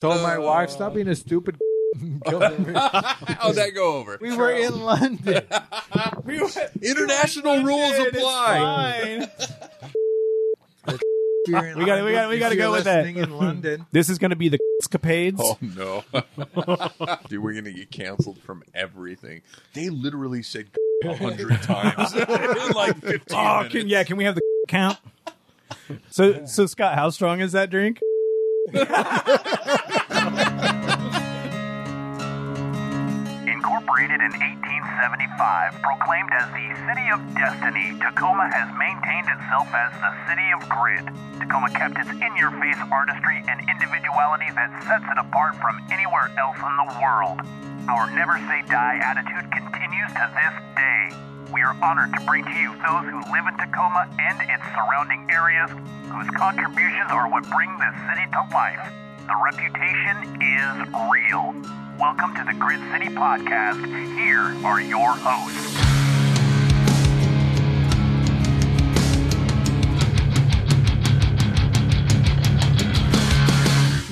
Told my wife, oh. stop being a stupid. How'd that go over? we were in London. International rules apply. We got We gotta- we gotta- go with that. in London. This is going to be the escapades. Oh no, dude, we're gonna get canceled from everything. They literally said a hundred times in like fifteen Oh, minutes. can, yeah. Can we have the count? So, so Scott, how strong is that drink? Incorporated in 1875, proclaimed as the City of Destiny, Tacoma has maintained itself as the City of Grit. Tacoma kept its in-your-face artistry and individuality that sets it apart from anywhere else in the world. Our never say die attitude continues to this day. We are honored to bring to you those who live in Tacoma and its surrounding areas, whose contributions are what bring this city to life. The reputation is real. Welcome to the Grit City Podcast. Here are your hosts.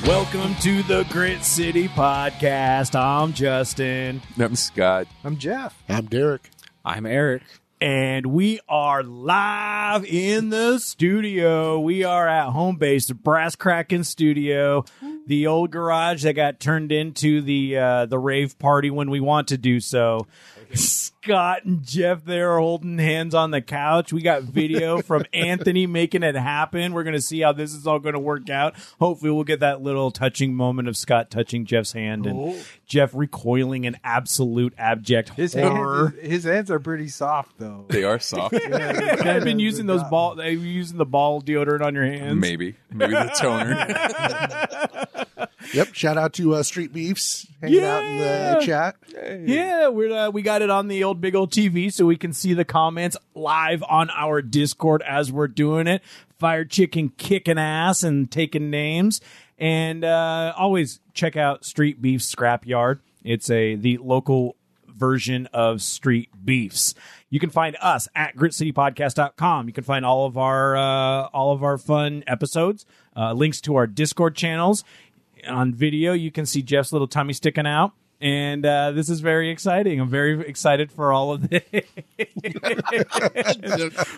Welcome to the Grit City Podcast. I'm Justin, I'm Scott. I'm Jeff. I'm Derek. I'm Erik. and we are live in the studio. We are at home base, the Brass Kraken Studio, the old garage that got turned into the uh, the rave party when we want to do so. Scott and Jeff there holding hands on the couch. We got video from Anthony making it happen. We're going to see how this is all going to work out. Hopefully, we'll get that little touching moment of Scott touching Jeff's hand and Jeff recoiling in absolute abject His horror. hands, his hands are pretty soft though. They are soft. I've been using those ball. Have you using the ball deodorant on your hands? Maybe, maybe the toner. Yep. Shout out to uh, Street Beefs hanging out in Yeah. the chat. Yeah, we're uh, we got it on the old big old TV, so we can see the comments live on our Discord as we're doing it. Fire Chicken kicking ass and taking names, and uh, always check out Street Beef Scrapyard. It's a the local version of Street Beefs. You can find us at gritcitypodcast.com. You can find all of our uh, all of our fun episodes, uh, links to our Discord channels. On video, you can see Jeff's little tummy sticking out. And uh, this is very exciting. I'm very excited for all of this.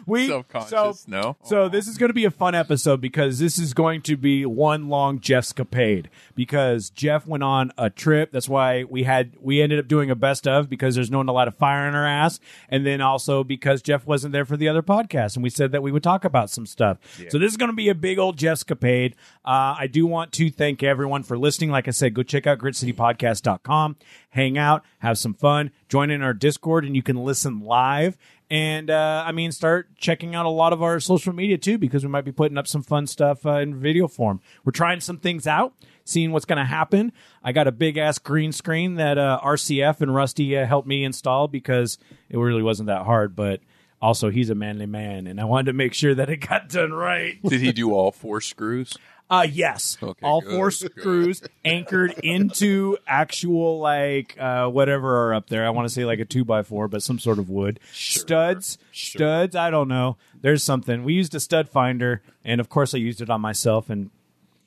we Self-conscious, so no? so this is going to be a fun episode because this is going to be one long Jeffscapade because Jeff went on a trip. That's why we had we ended up doing a best of because there's no one allowed to fire in our ass, and then also because Jeff wasn't there for the other podcast, and we said that we would talk about some stuff. So this is going to be a big old Jeffscapade. Uh, I do want to thank everyone for listening. Like I said, go check out gritcitypodcast.com, hang out, have some fun, join in our Discord, and you can listen live. And uh, I mean, start checking out a lot of our social media too, because we might be putting up some fun stuff uh, in video form. We're trying some things out, seeing what's going to happen. I got a big ass green screen that uh, RCF and Rusty uh, helped me install because it really wasn't that hard, but. Also, he's a manly man, and I wanted to make sure that it got done right. Did he do all four screws? Uh yes. Okay, All good, four good. screws anchored into actual like uh whatever are up there. I want to say like a two by four, but some sort of wood. Studs. Studs, I don't know. There's something. We used a stud finder, and of course I used it on myself and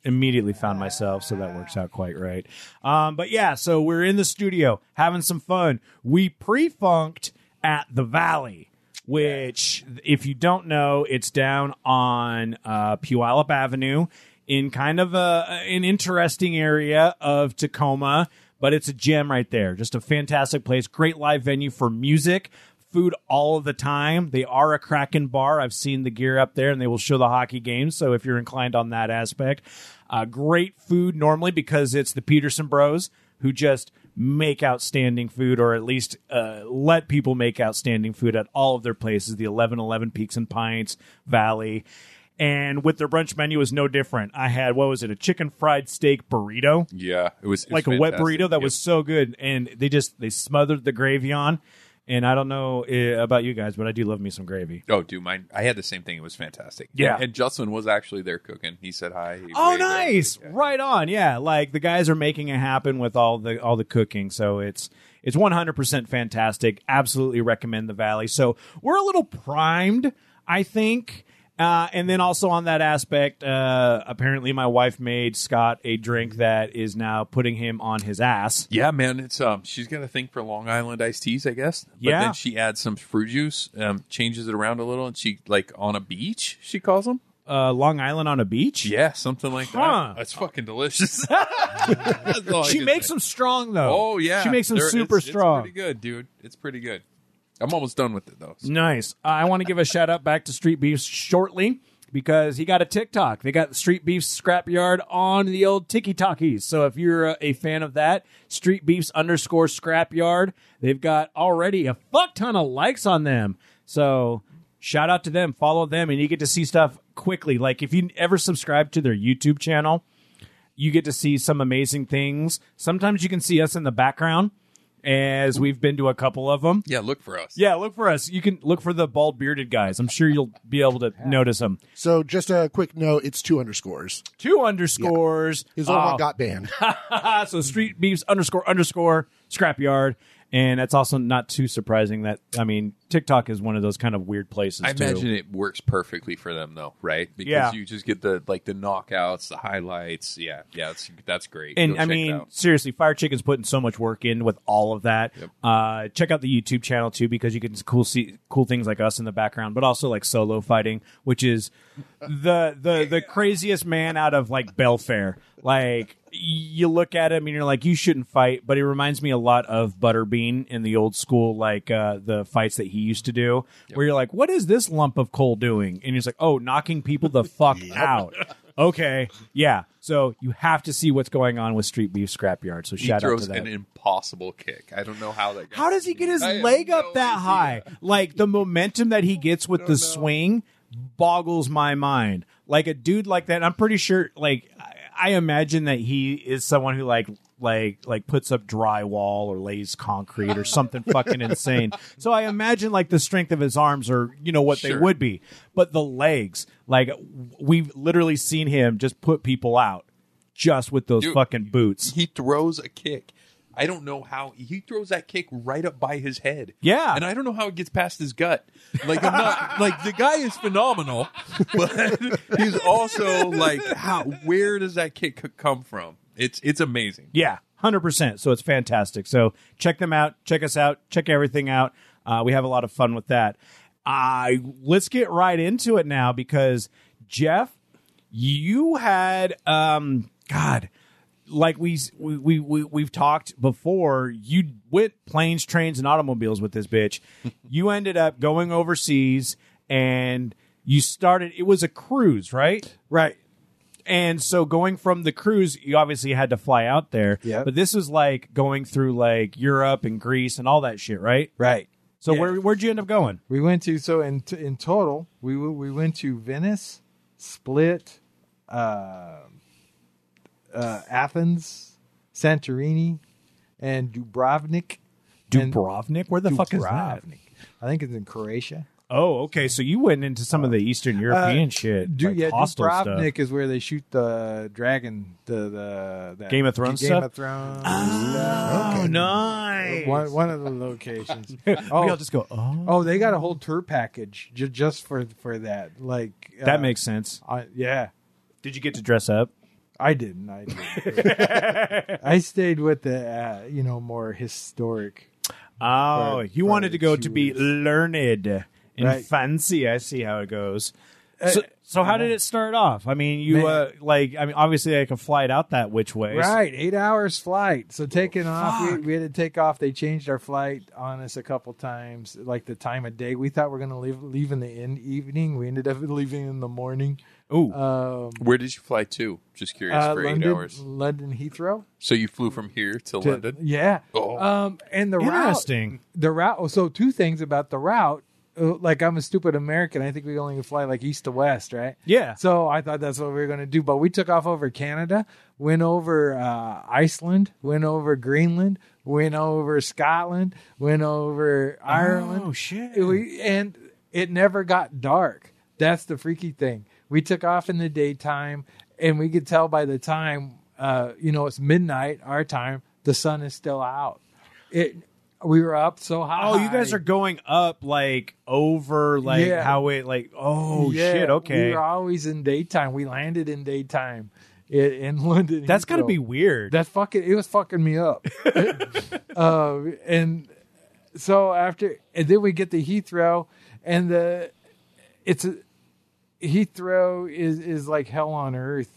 immediately found myself, so that works out quite right. Um, but yeah, so we're in the studio having some fun. We pre-funked at the Valley, which, if you don't know, it's down on uh, Puyallup Avenue in kind of a an interesting area of Tacoma. But it's a gem right there. Just a fantastic place. Great live venue for music food all of the time. They are a Kraken bar. I've seen the gear up there, and they will show the hockey games. So if you're inclined on that aspect, uh, great food normally because it's the Peterson Bros who just make outstanding food, or at least uh, let people make outstanding food at all of their places. The eleven eleven Peaks and Pints Valley. And with their brunch menu is no different. I had what was it, a chicken fried steak burrito, Yeah, it was, it was like a wet burrito that Yep. was so good, and they just they smothered the gravy on. And I don't know uh, about you guys, but I do love me some gravy. Oh, dude, mine. I had the same thing. It was fantastic. Yeah. and, and Justin was actually there cooking. He said hi. He Oh, waved at me. nice! Right on. Yeah, like the guys are making it happen with all the all the cooking, so it's it's one hundred percent fantastic. Absolutely recommend the Valley. So we're a little primed, I think. Uh, and then also on that aspect, uh, apparently my wife made Scott a drink that is now putting him on his ass. Yeah, man, it's um. She's got a thing for Long Island iced teas, I guess. But Yeah. then she adds some fruit juice, um, changes it around a little, and she like on a beach. She calls them. Uh, Long Island on a beach. Yeah, something like Huh. that. That's fucking delicious. That's all I She can makes say. them strong though. Oh yeah, she makes them They're- super it's- strong. It's pretty good, dude. It's pretty good. I'm almost done with it though. so- Nice. I want to give a shout out back to Street Beef shortly because he got a TikTok. They got Street Beef Scrapyard on the old Tiki Talkies. So if you're a, a fan of that, Street Beefs underscore Scrapyard, they've got already a fuck ton of likes on them. So shout out to them, follow them, and you get to see stuff quickly. Like if you ever subscribe to their YouTube channel, you get to see some amazing things. Sometimes you can see us in the background as we've been to a couple of them. Yeah, look for us. Yeah, look for us. You can look for the bald bearded guys. I'm sure you'll be able to notice them. So just a quick note, it's two underscores. Two underscores. His old one ah. got banned. so street beefs underscore underscore scrapyard. And that's also not too surprising that I mean TikTok is one of those kind of weird places. I too. imagine it works perfectly for them though, right? Because Yeah. you just get the like the knockouts, the highlights. Yeah, yeah, that's that's great. And Go I mean, seriously, Fire Chicken's putting so much work in with all of that. Uh, check out the YouTube channel too because you can see cool see cool things like us in the background, but also like solo fighting, which is the the the craziest man out of like Belfair. Like you look at him and you're like, you shouldn't fight, but he reminds me a lot of Butterbean in the old school, like uh, the fights that he used to do, where you're like, what is this lump of coal doing? And he's like, oh, knocking people the fuck out. Okay, yeah. So you have to see what's going on with Street Beef Scrapyard. So he shout out throws to an impossible kick. I don't know how that. How does he get his I leg no up that idea. high? Like the momentum that he gets with the swing boggles my mind. Like a dude like that, I'm pretty sure. Like I, imagine that he is someone who like like like puts up drywall or lays concrete or something fucking insane. So I imagine like the strength of his arms are you know what they would be, but the legs like we've literally seen him just put people out just with those Dude, fucking boots. He throws a kick. I don't know how he throws that kick right up by his head. Yeah. and I don't know how it gets past his gut. Like I'm not like the guy is phenomenal, but he's also like how where does that kick come from? It's it's amazing. Yeah, hundred percent. So it's fantastic. So check them out. Check us out. Check everything out. Uh, we have a lot of fun with that. Uh, let's get right into it now because Jeff, you had um, God, like we we we, we we've talked before. You went planes, trains, and automobiles with this bitch. you ended up going overseas and you started. It was a cruise, right? Right. And so going from the cruise, you obviously had to fly out there. Yep. But this was like going through like Europe and Greece and all that shit, right? Right. So Yeah. where where'd you end up going? We went to so in in total we w- we went to Venice, Split, uh, uh, Athens, Santorini, and Dubrovnik. Dubrovnik? Where the fuck is that? Dubrovnik. I think it's in Croatia. Oh, okay. So you went into some of the Eastern European shit. Du- like yeah, hostile stuff. Dubrovnik is where they shoot the dragon, the the that Game of Thrones Game stuff? of Thrones. Oh, stuff. nice. One one of the locations. we Oh, all just go, oh. oh, they got a whole tour package ju- just for for that. Like That uh, makes sense. I, yeah. Did you get to dress up? I didn't. I didn't. I stayed with the uh, you know more historic. Oh, For- you wanted to go to be learned and Right. fancy. I see how it goes. So, Uh, so how did it start off? I mean, you uh, like, I mean, obviously, I could fly it out that which way. Right, eight hours flight. So taking off, we, we had to take off. They changed our flight on us a couple times, like the time of day. We thought we are gonna leave leave in the in- evening. We ended up leaving in the morning. Ooh, Um, Where did you fly to? Just curious uh, for London, eight hours. London Heathrow. So you flew from here to, to- London. Yeah. Oh. Um, and the route, interesting. the route. So two things about the route. Uh, Like I'm a stupid American. I think we only fly like east to west, right? Yeah. So I thought that's what we were going to do. But we took off over Canada, went over uh, Iceland, went over Greenland, went over Scotland, went over Ireland. Oh, shit. We, and it never got dark. That's the freaky thing. We took off in the daytime, and we could tell by the time, uh, you know, it's midnight our time, the sun is still out. It We were up so high. Oh, you guys are going up like over like Yeah. how it like oh Yeah, shit okay We were always in daytime. We landed in daytime in, in London. that's got to be weird. That's fucking. It was fucking me up. uh, and so after, and then we get to Heathrow, and the it's a Heathrow is is like hell on earth.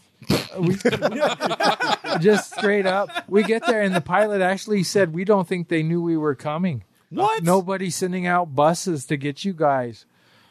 we, just straight up, we get there, and the pilot actually said, "We don't think they knew we were coming. What? Nobody's sending out buses to get you guys."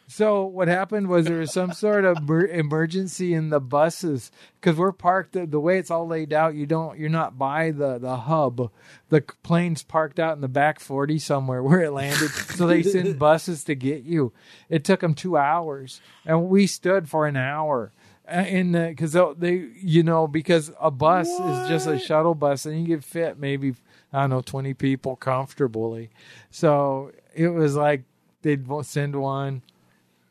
So what happened was there was some sort of mer- emergency in the buses because we're parked the, the way it's all laid out. You don't, you're not by the the hub. The plane's parked out in the back forty somewhere where it landed. so they send buses to get you. It took them two hours, and we stood for an hour. in the because they, you know, because a bus is just a shuttle bus, and you could fit maybe I don't know twenty people comfortably. So it was like they'd send one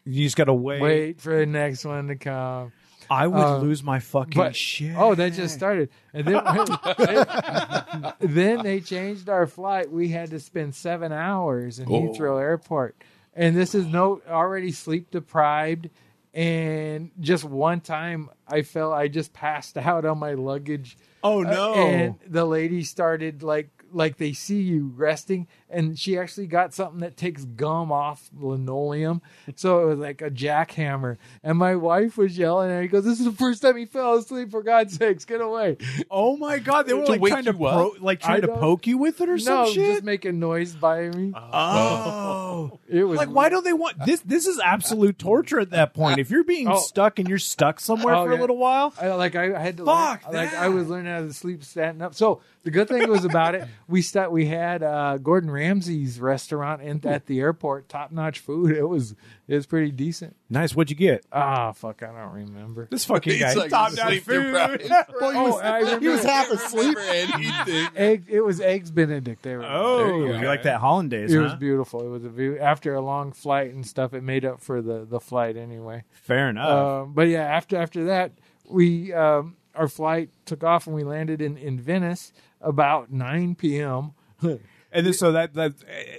you just got to wait. wait for the next one to come. I would Uh, lose my fucking But shit. oh, that just started, and then then they changed our flight. We had to spend seven hours in Oh. Heathrow Airport, and this is no already sleep deprived. And just one time, I felt I just passed out on my luggage. oh Uh, no. and the lady started like like they see you resting and she actually got something that takes gum off linoleum so it was like a jackhammer and my wife was yelling at her he goes this is the first time he fell asleep for god's sakes get away oh my god, they were like trying to pro- like trying to poke you with it or some no shit. just making noise by me oh. it was Like, why don't they want this? This is absolute torture at that point. If you're being Oh. stuck and you're stuck somewhere Oh, for a little while, I, like I, I had to Fuck learn, like. I was learning how to sleep standing up. So the good thing was about it, we st- we had uh, Gordon Ramsay's restaurant in, at the airport, top notch food. It was it was pretty decent. nice. What'd you get? Ah, fuck, I don't remember. This fucking guy. like top notch food. deprived. Well, he, Oh, was, I he was remember- half asleep. Anything? Egg, it was eggs Benedict. They were. Oh, There you you, like that hollandaise? it huh? was beautiful. It was a view after a long flight and stuff. It made up for the the flight anyway. Fair enough. Um, but yeah, after after that, we um, our flight took off and we landed in in Venice about nine p.m. and then, so that that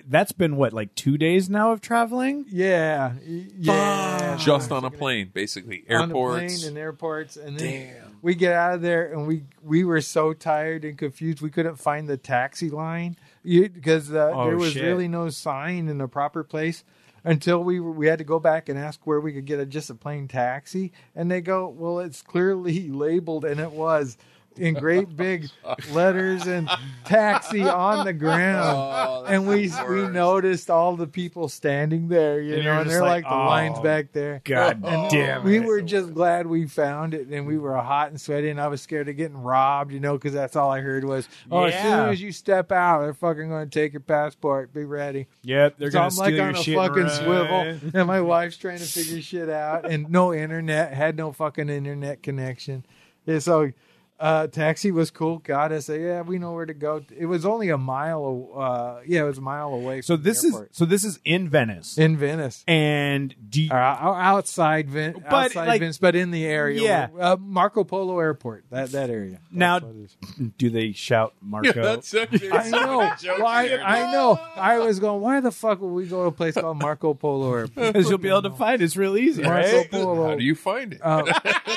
that's been what like two days now of traveling. Yeah, yeah. Just on a plane, basically. On the Airports. plane and airports, and then we get out of there, and we we were so tired and confused, we couldn't find the taxi line because uh, Oh, there was shit. really no sign in the proper place until we were, we had to go back and ask where we could get a, just a plain taxi, and they go, well, it's clearly labeled, and it was. In great big letters and taxi on the ground, Oh, and we we noticed all the people standing there, you And know, and they're like, like, the lines "Oh, back there. God And damn we it. were just glad we found it, and we were hot and sweaty, and I was scared of getting robbed, you know, because that's all I heard was, "Oh, as soon as you step out, they're fucking going to take your passport. Be ready." Yep, they're so gonna I'm steal like your on a shit fucking right. swivel, and my wife's trying to figure shit out, and no internet, had no fucking internet connection. Yeah, so uh, taxi was cool. Got us. Yeah, we know where to go. It was only a mile. Uh, yeah, it was a mile away. So from the this is so this is in Venice, in Venice. and do you, Or ou- outside Vin, But, outside like- Venice, but in the area. Yeah. where- uh, Marco Polo Airport. That that area. That's Now- what it is. do they shout Marco? Yeah, that's actually I know. Why? here. I know. I was going. Why the fuck would we go to a place called Marco Polo Airport? Because you'll be able to find it. it's real easy, Marco right? Polo. How do you find it? Uh,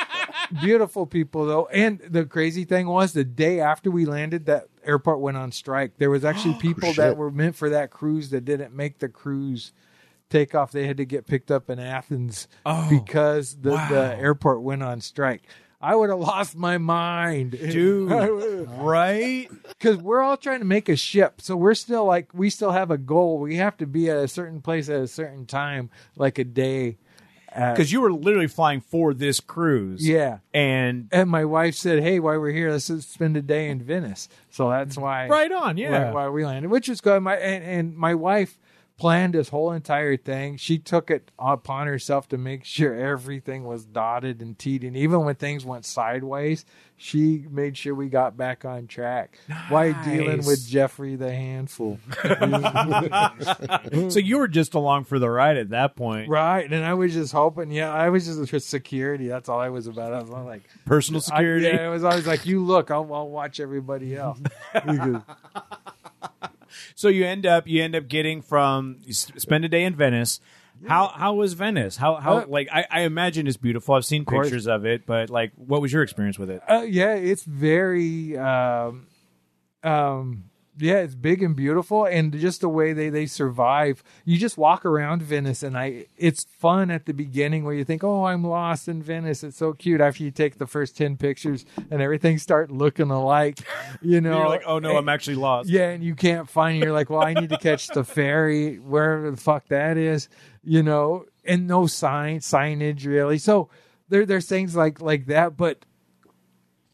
beautiful people though, and the crazy thing was the day after we landed, that airport went on strike. There was actually oh, people that were meant for that cruise that didn't make the cruise take off. They had to get picked up in Athens oh, because the, the airport went on strike. I would have lost my mind, Dude. right? because we're all trying to make a ship. So we're still like we still have a goal. We have to be at a certain place at a certain time, like a day. Uh, Because you were literally flying for this cruise. yeah. And And my wife said, "Hey, while we're here, let's spend a day in Venice." So that's why, right on, yeah. why, why we landed, which is good. My and, and my wife planned this whole entire thing. She took it upon herself to make sure everything was dotted and teed, and even when things went sideways, she made sure we got back on track. Why dealing with Jeffrey the handful? so you were just along for the ride at that point. right, and I was just hoping. Yeah, I was just for security. That's all I was about. I was like. Personal I- security. yeah, it was always like, you look, I'll, I'll watch everybody else. So you end up you end up getting from you spend a day in Venice. How how was Venice? How how Uh, like I, I imagine it's beautiful. I've seen course. pictures of it, but like, what was your experience with it? Uh, yeah, it's very, um, um, yeah, it's big and beautiful, and just the way they they survive. You just walk around Venice, and I, it's fun at the beginning where you think, oh, I'm lost in Venice. It's so cute. After you take the first ten pictures, and everything start looking alike, you know, You're like, oh no, I'm actually lost. yeah, and you can't find. You're like, well, I need to catch the ferry, wherever the fuck that is, you know, and no sign signage really. So there there's things like like that, but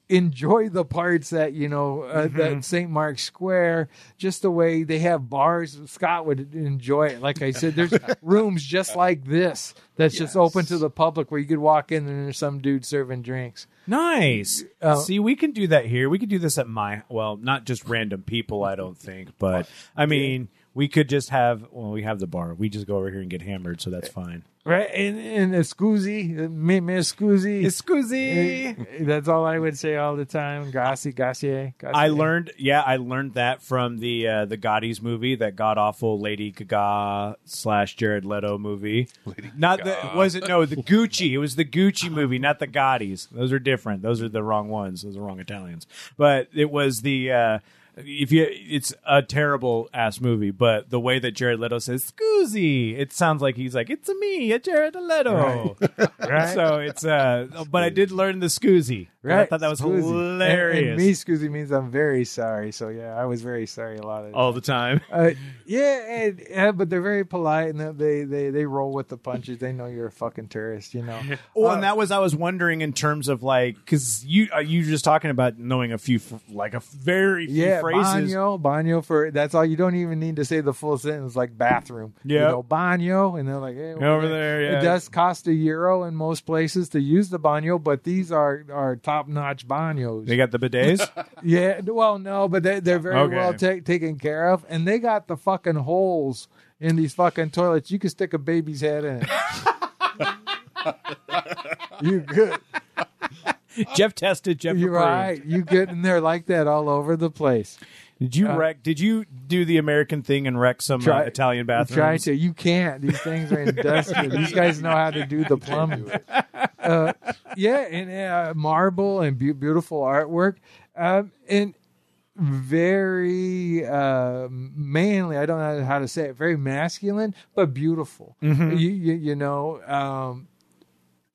enjoy the parts that you know uh, that St. Mark's Square, just the way they have bars. Scott would enjoy it. Like I said, there's rooms just like this that's just open to the public where you could walk in and there's some dude serving drinks. Nice. Uh, See, we can do that here. We could do this at my well, not just random people. I don't think, but I mean, we could just have. Well, we have the bar. We just go over here and get hammered, so that's fine. Right, and and scusi, me me scusi. Scusi. That's all I would say all the time. Grazie, grazie. grazie. I learned, yeah, I learned that from the uh, the Gotti's movie, that god awful Lady Gaga slash Jared Leto movie. not the was it no the Gucci. It was the Gucci movie, not the Gotti's. Those are different. Those are the wrong ones. Those are wrong Italians. But it was the. Uh, if you, it's a terrible ass movie, but the way that Jared Leto says "scusi," it sounds like he's like, "It's a me, a Jared Leto." right. So it's, uh, but I did learn the "scusi." Right, I thought that was scusi. hilarious. And, and me scusi means I'm very sorry. So yeah, I was very sorry a lot of. all the time. Uh, yeah, and, yeah, but they're very polite and they they they roll with the punches. They know you're a fucking tourist, you know. Well, Uh, and that was I was wondering in terms of like because you uh, you were just talking about knowing a few like a very few yeah, phrases. baño, baño for that's all. You don't even need to say the full sentence like bathroom. Yeah, you know, baño, and they're like hey, Over there, yeah. It does cost a euro in most places to use the baño, but these are are top notch baños. They got the bidets. Yeah, well, no, but they, they're very Okay. well ta- taken care of, and they got the fucking holes in these fucking toilets. You can stick a baby's head in it. you good? Jeff tested. Jeff You're approved. right. You get in there like that all over the place. Did you Uh, wreck? Did you do the American thing and wreck some uh, Try- Italian Try bathrooms? to. You can't. These things are industrial. These guys know how to do the plumbing. Uh, yeah, and uh, marble and be- beautiful artwork, um, and very uh, manly. I don't know how to say it. Very masculine, but beautiful. Mm-hmm. You, you, you know. Um,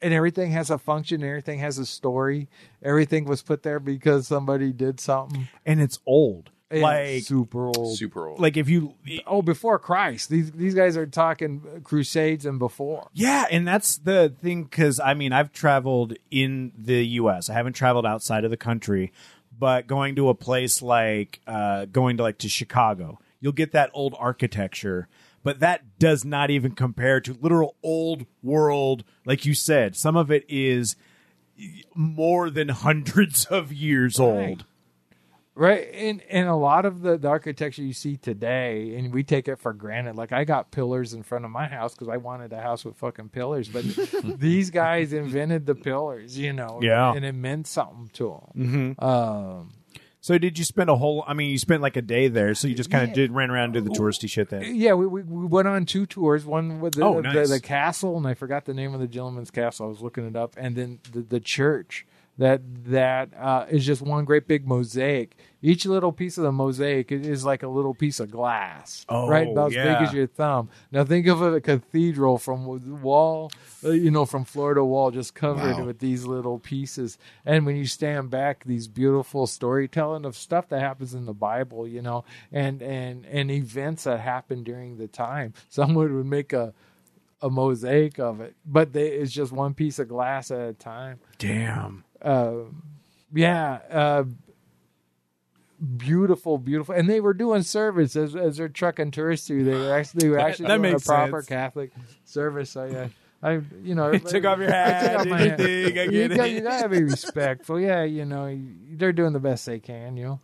and everything has a function. Everything has a story. Everything was put there because somebody did something. And it's old. And like super old. Super old. like if you Oh, before Christ. These these guys are talking Crusades and before. Yeah, and that's the thing because I mean I've traveled in the U.S. I haven't traveled outside of the country, but going to a place like uh, going to like to Chicago, you'll get that old architecture, but that does not even compare to literal old world. Like you said, some of it is more than hundreds of years old. Right. And and a lot of the, the architecture you see today, and we take it for granted. Like I got pillars in front of my house because I wanted a house with fucking pillars. But these guys invented the pillars, you know. Yeah. And it meant something to them. Mm-hmm. Um, So did you spend a whole? I mean, you spent like a day there, so you just kind of did ran around and did the touristy shit then. yeah, we, we we went on two tours. One with the, Oh, the, nice. the castle, and I forgot the name of the gentleman's castle. I was looking it up, and then the, the church that that uh, is just one great big mosaic. Each little piece of the mosaic is like a little piece of glass, Oh, right, about yeah. as big as your thumb. Now think of a cathedral from wall, uh, you know, from floor to wall, just covered Wow. with these little pieces. And when you stand back, these beautiful storytelling of stuff that happens in the Bible, you know, and and and events that happened during the time. Someone would make a a mosaic of it, but they, it's just one piece of glass at a time. Damn. Uh, yeah, uh, beautiful, beautiful, and they were doing service as as they're trucking tourists through. They were actually they were actually That doing a proper sense. Catholic service. So yeah. I, you know, took off your I hat, took off did your hat. thing, I you, got, you gotta be respectful. Yeah, you know, they're doing the best they can. You know,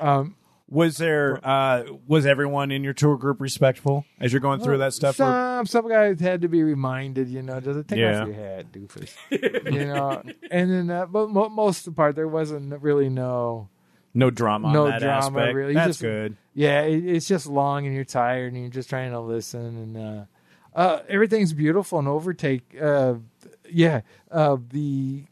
um, Was there uh was everyone in your tour group respectful as you're going through that stuff? or- Some some guys had to be reminded, you know, just take Yeah. off your hat, doofus. you know, and then uh, but mo- most of the part there wasn't really no No drama on No that drama, aspect. really. You That's just- good. Yeah, it, it's just long and you're tired and you're just trying to listen and uh, uh, everything's beautiful and overtake. Uh, yeah, uh, the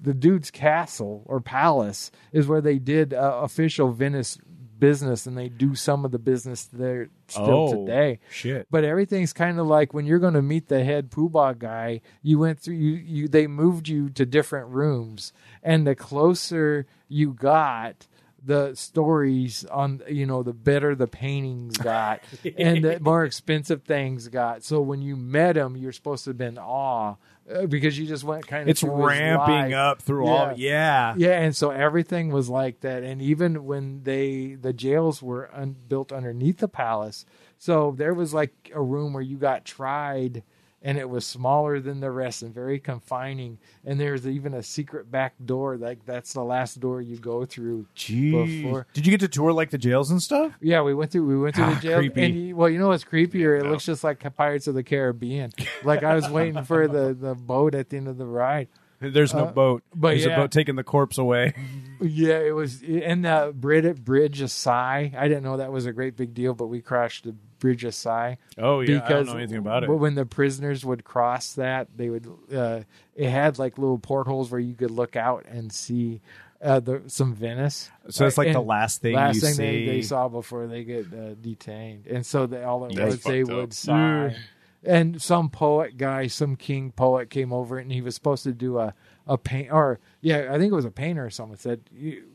the dude's castle or palace is where they did uh, official Venice business and they do some of the business there still Oh, today. shit. But everything's kind of like when you're going to meet the head poobah guy, you went through you you they moved you to different rooms and the closer you got the stories on you know the better the paintings got and the more expensive things got so when you met him you're supposed to have been awe Uh, because you just went kind of It's ramping up through all. Yeah. Yeah, and so everything was like that, and even when they the jails were un, built underneath the palace, so there was like a room where you got tried, and it was smaller than the rest and very confining, and there's even a secret back door, like that's the last door you go through. Jeez. Before. Did you get to tour like the jails and stuff? Yeah, we went through we went through Ah, the jail, creepy. and you, well, you know what's creepier? It looks just like Pirates of the Caribbean. like I was waiting for the the boat at the end of the ride. There's no Uh, boat. but There's yeah. a boat taking the corpse away. Yeah, it was and the Brid- Bridge a Sigh. I didn't know that was a great big deal, but we crashed the Bridge of Sigh. Oh yeah, I don't know anything about it. But when the prisoners would cross that, they would. Uh, it had like little portholes where you could look out and see uh, the, some Venice. So it's like the last thing last you thing. They, they saw before they get uh, detained, and so they, all it That's was they up. would sigh. And some poet guy, some king poet, came over and he was supposed to do a a paint or yeah, I think it was a painter or someone said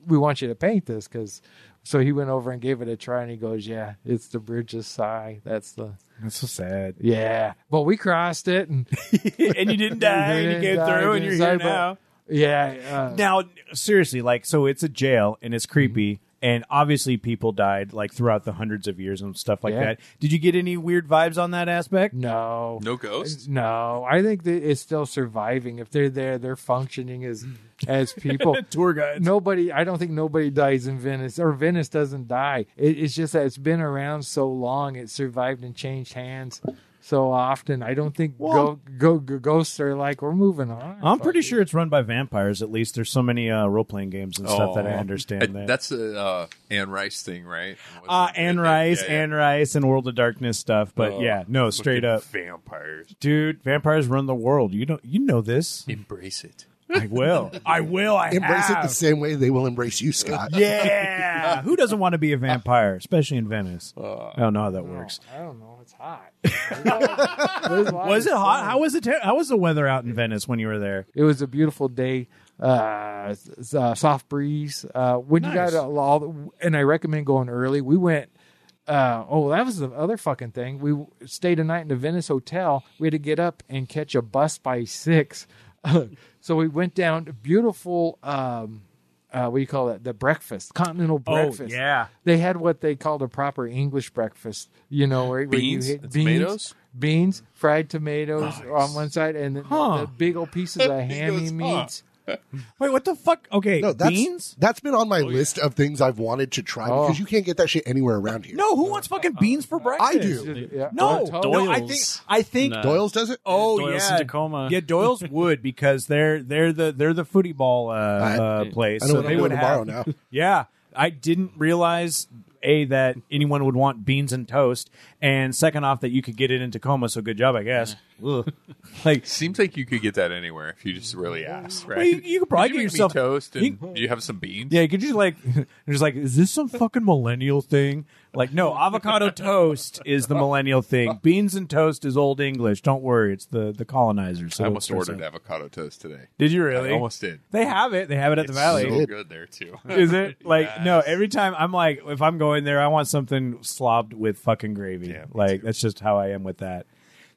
we want you to paint this because. So he went over and gave it a try, and he goes, "Yeah, it's the Bridge of Sigh. That's the That's so sad. yeah." But we crossed it, and and you didn't die, and you came die, through, and you're here but- now. yeah, uh, Now, seriously, like, so it's a jail and it's creepy, Mm-hmm. And obviously people died like throughout the hundreds of years and stuff like Yeah. that. Did you get any weird vibes on that aspect? no, No ghosts? no. I think that it's still surviving. If they're there, they're functioning as as people. Tour guides. nobody i don't think nobody dies in venice or venice doesn't die it, it's just that it's been around so long it survived and changed hands so often i don't think Well- go, go, go ghosts are like we're moving on I'm pretty sure it's run by vampires. At least there's so many uh, role playing games and stuff that I Oh. understand. Uh, that. That's the uh, Anne Rice thing, right? uh, Was Anne Rice, Yeah, yeah. Anne Rice, and World of Darkness stuff. But Oh, yeah, no, straight up, vampires. dude. Vampires run the world. You don't, you know this. Embrace it. I will. I will. I Embrace it the same way they will embrace you, Scott. Yeah. Who doesn't want to be a vampire, especially in Venice? I don't know how that works. i don't know it's hot There's a lot Was it hot? How was it? Te- how was the weather out in Venice when you were there? it was a beautiful day uh, uh soft breeze uh when you got all the, and i recommend going early we went uh, oh, that was the other fucking thing. We stayed a night in the Venice hotel. We had to get up and catch a bus by six. so we went down to beautiful, um, uh, what do you call it? The breakfast, continental breakfast. Oh yeah. They had what they called a proper English breakfast. You know, where, where Beans you hit beans, tomatoes? beans, fried tomatoes on one side, and then Huh. the big old pieces of hammy goes, huh. Meats. Wait, what the fuck? Okay, No, that's beans? that's been on my list of things I've wanted to try Oh. because you can't get that shit anywhere around here. No, who wants fucking beans for breakfast? I do. Yeah. No, Oh, no, I Doyle's. think I think No. Doyle's does it. Oh Doyle's yeah, in Tacoma. Yeah, Doyle's would because they're they're the they're the footy ball uh, uh, place. I know so what they I'm would doing have. tomorrow now. Yeah, I didn't realize a that anyone would want beans and toast, and second off that you could get it in Tacoma. So good job, I guess. Ugh. like, Seems like you could get that anywhere if you just really asked, right? well, you, you could probably Could you get make me yourself toast and you- do you have some beans? Yeah, you could just like, just like, is this some fucking millennial thing? Like, no, avocado toast is the millennial thing. Beans and toast is old English. Don't worry, it's the the colonizers. So I almost it's- ordered avocado toast today. Did you really? I almost did. They have it. They have it at the It's Valley. so good there too. Is it like Yes. no? Every time I'm like, if I'm going there, I want something slobbed with fucking gravy. Yeah, like too. that's just how I am with that.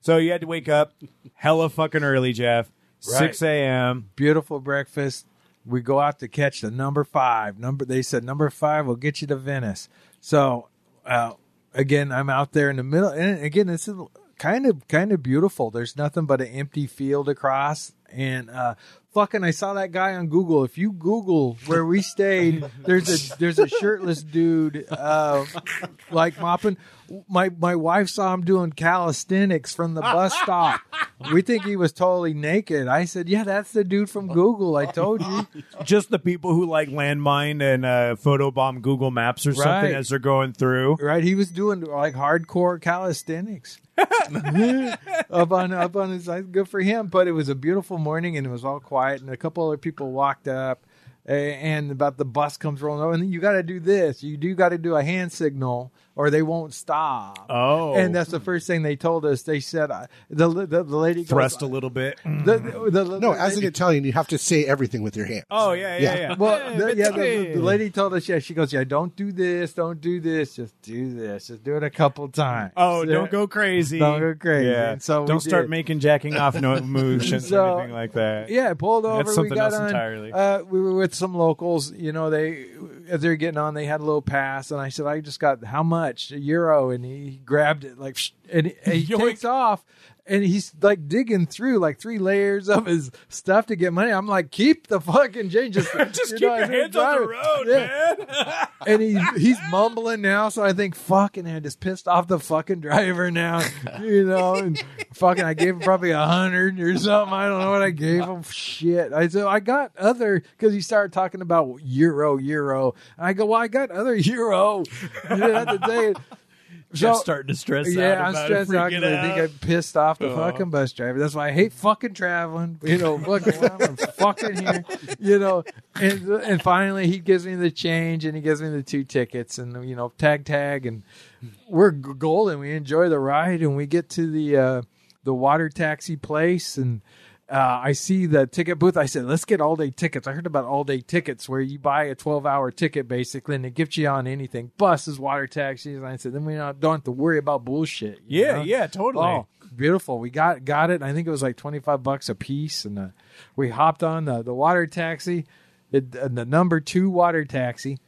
So you had to wake up hella fucking early, Jeff. Six a.m. beautiful breakfast. We go out to catch the number five. Number they said number five will get you to Venice. So uh, again, I'm out there in the middle, and again, this is kind of kind of beautiful. There's nothing but an empty field across, and uh, fucking, I saw that guy on Google. If you Google where we stayed, there's a there's a shirtless dude, uh, like mopping. My my wife saw him doing calisthenics from the bus stop. we think he was totally naked. I said, "Yeah, that's the dude from Google. I told you." Just the people who like landmine and uh, photobomb Google Maps or something as they're going through. Right? He was doing like hardcore calisthenics. up on up on his. Good for him. But it was a beautiful morning and it was all quiet and a couple other people walked up and about the bus comes rolling over and you got to do this. You do got to do a hand signal or they won't stop. Oh. And that's the first thing they told us. They said uh, the the, the lady goes, Thrust a little bit. The, the, the, No, the as an Italian, you have to say everything with your hands. Oh yeah, yeah, Yeah. yeah. well, the, yeah, the, the lady told us, yeah, she goes, yeah, don't do this, don't do this, just do this, just do it a couple times. Oh, Yeah. don't go crazy. Don't go crazy. Yeah. And so don't start did. making jacking off no motions So, or anything like that. Yeah, pulled over. That's we something got else on. entirely. Uh, we were with some locals. You know, they as they were getting on, they had a little pass, and I said, I just got how much a euro, and he grabbed it like, and he, and he takes off. And he's like digging through like three layers of his stuff to get money. I'm like, keep the fucking change. Just, Just you keep know, your hands on the road, Yeah. man. and he he's mumbling now. So I think fucking I just pissed off the fucking driver now, you know. And fucking I gave him probably a hundred or something. I don't know what I gave him. Shit. I so I got other because he started talking about euro euro. And I go well I got other euro. You didn't have to Just So- starting to stress out. yeah, I'm about stressed out because I think I pissed off the Oh. fucking bus driver. That's why I hate fucking traveling. You know, fucking I'm fucking here. You know, and and finally he gives me the change and he gives me the two tickets and you know tag tag and we're golden. We enjoy the ride and we get to the uh, the water taxi place and. Uh, I see the ticket booth. I said, let's get all day tickets. I heard about all day tickets where you buy a 12 hour ticket basically and it gets you on anything buses, water taxis. And I said, then we don't, don't have to worry about bullshit. Yeah, know? yeah, totally. Oh, beautiful. We got got it. I think it was like 25 bucks a piece. And uh, we hopped on the, the water taxi, it, and the number two water taxi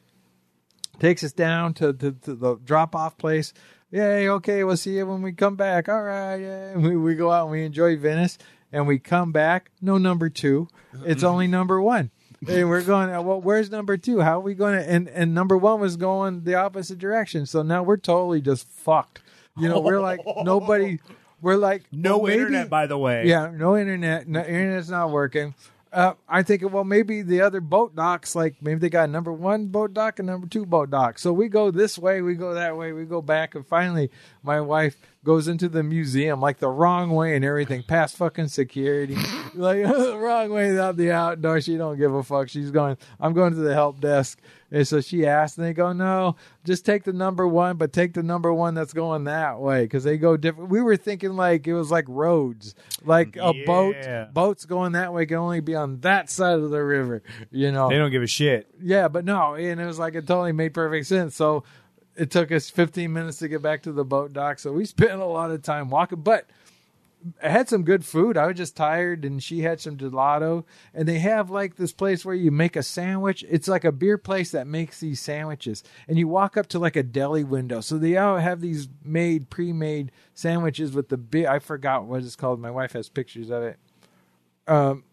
takes us down to, to, to the drop off place. Yay, okay, we'll see you when we come back. All right, yeah. We, we go out and we enjoy Venice and we come back. No number two. It's only number one. And we're going, well, where's number two? How are we going to? And, and number one was going the opposite direction. So now we're totally just fucked. You know, we're like, nobody, we're like, no well, maybe- internet, by the way. yeah, no internet. No, internet's not working. Uh, I think, well, maybe the other boat docks, like maybe they got number one boat dock and number two boat dock. So we go this way, we go that way, we go back, and finally, my wife goes into the museum like the wrong way and everything, past fucking security, like the wrong way out the outdoor. She don't give a fuck. She's going. I'm going to the help desk, and so she asked, and they go, no, just take the number one, but take the number one that's going that way because they go different. We were thinking like it was like roads, like a boat boats going that way can only be on that side of the river, you know. They don't give a shit. Yeah, but no, and it was like it totally made perfect sense. So it took us 15 minutes to get back to the boat dock. So we spent a lot of time walking, but I had some good food. I was just tired, and she had some gelato. And they have like this place where you make a sandwich. It's like a beer place that makes these sandwiches, and you walk up to like a deli window. So they all have these made, pre-made sandwiches with the beer. I forgot what it's called. My wife has pictures of it. Um,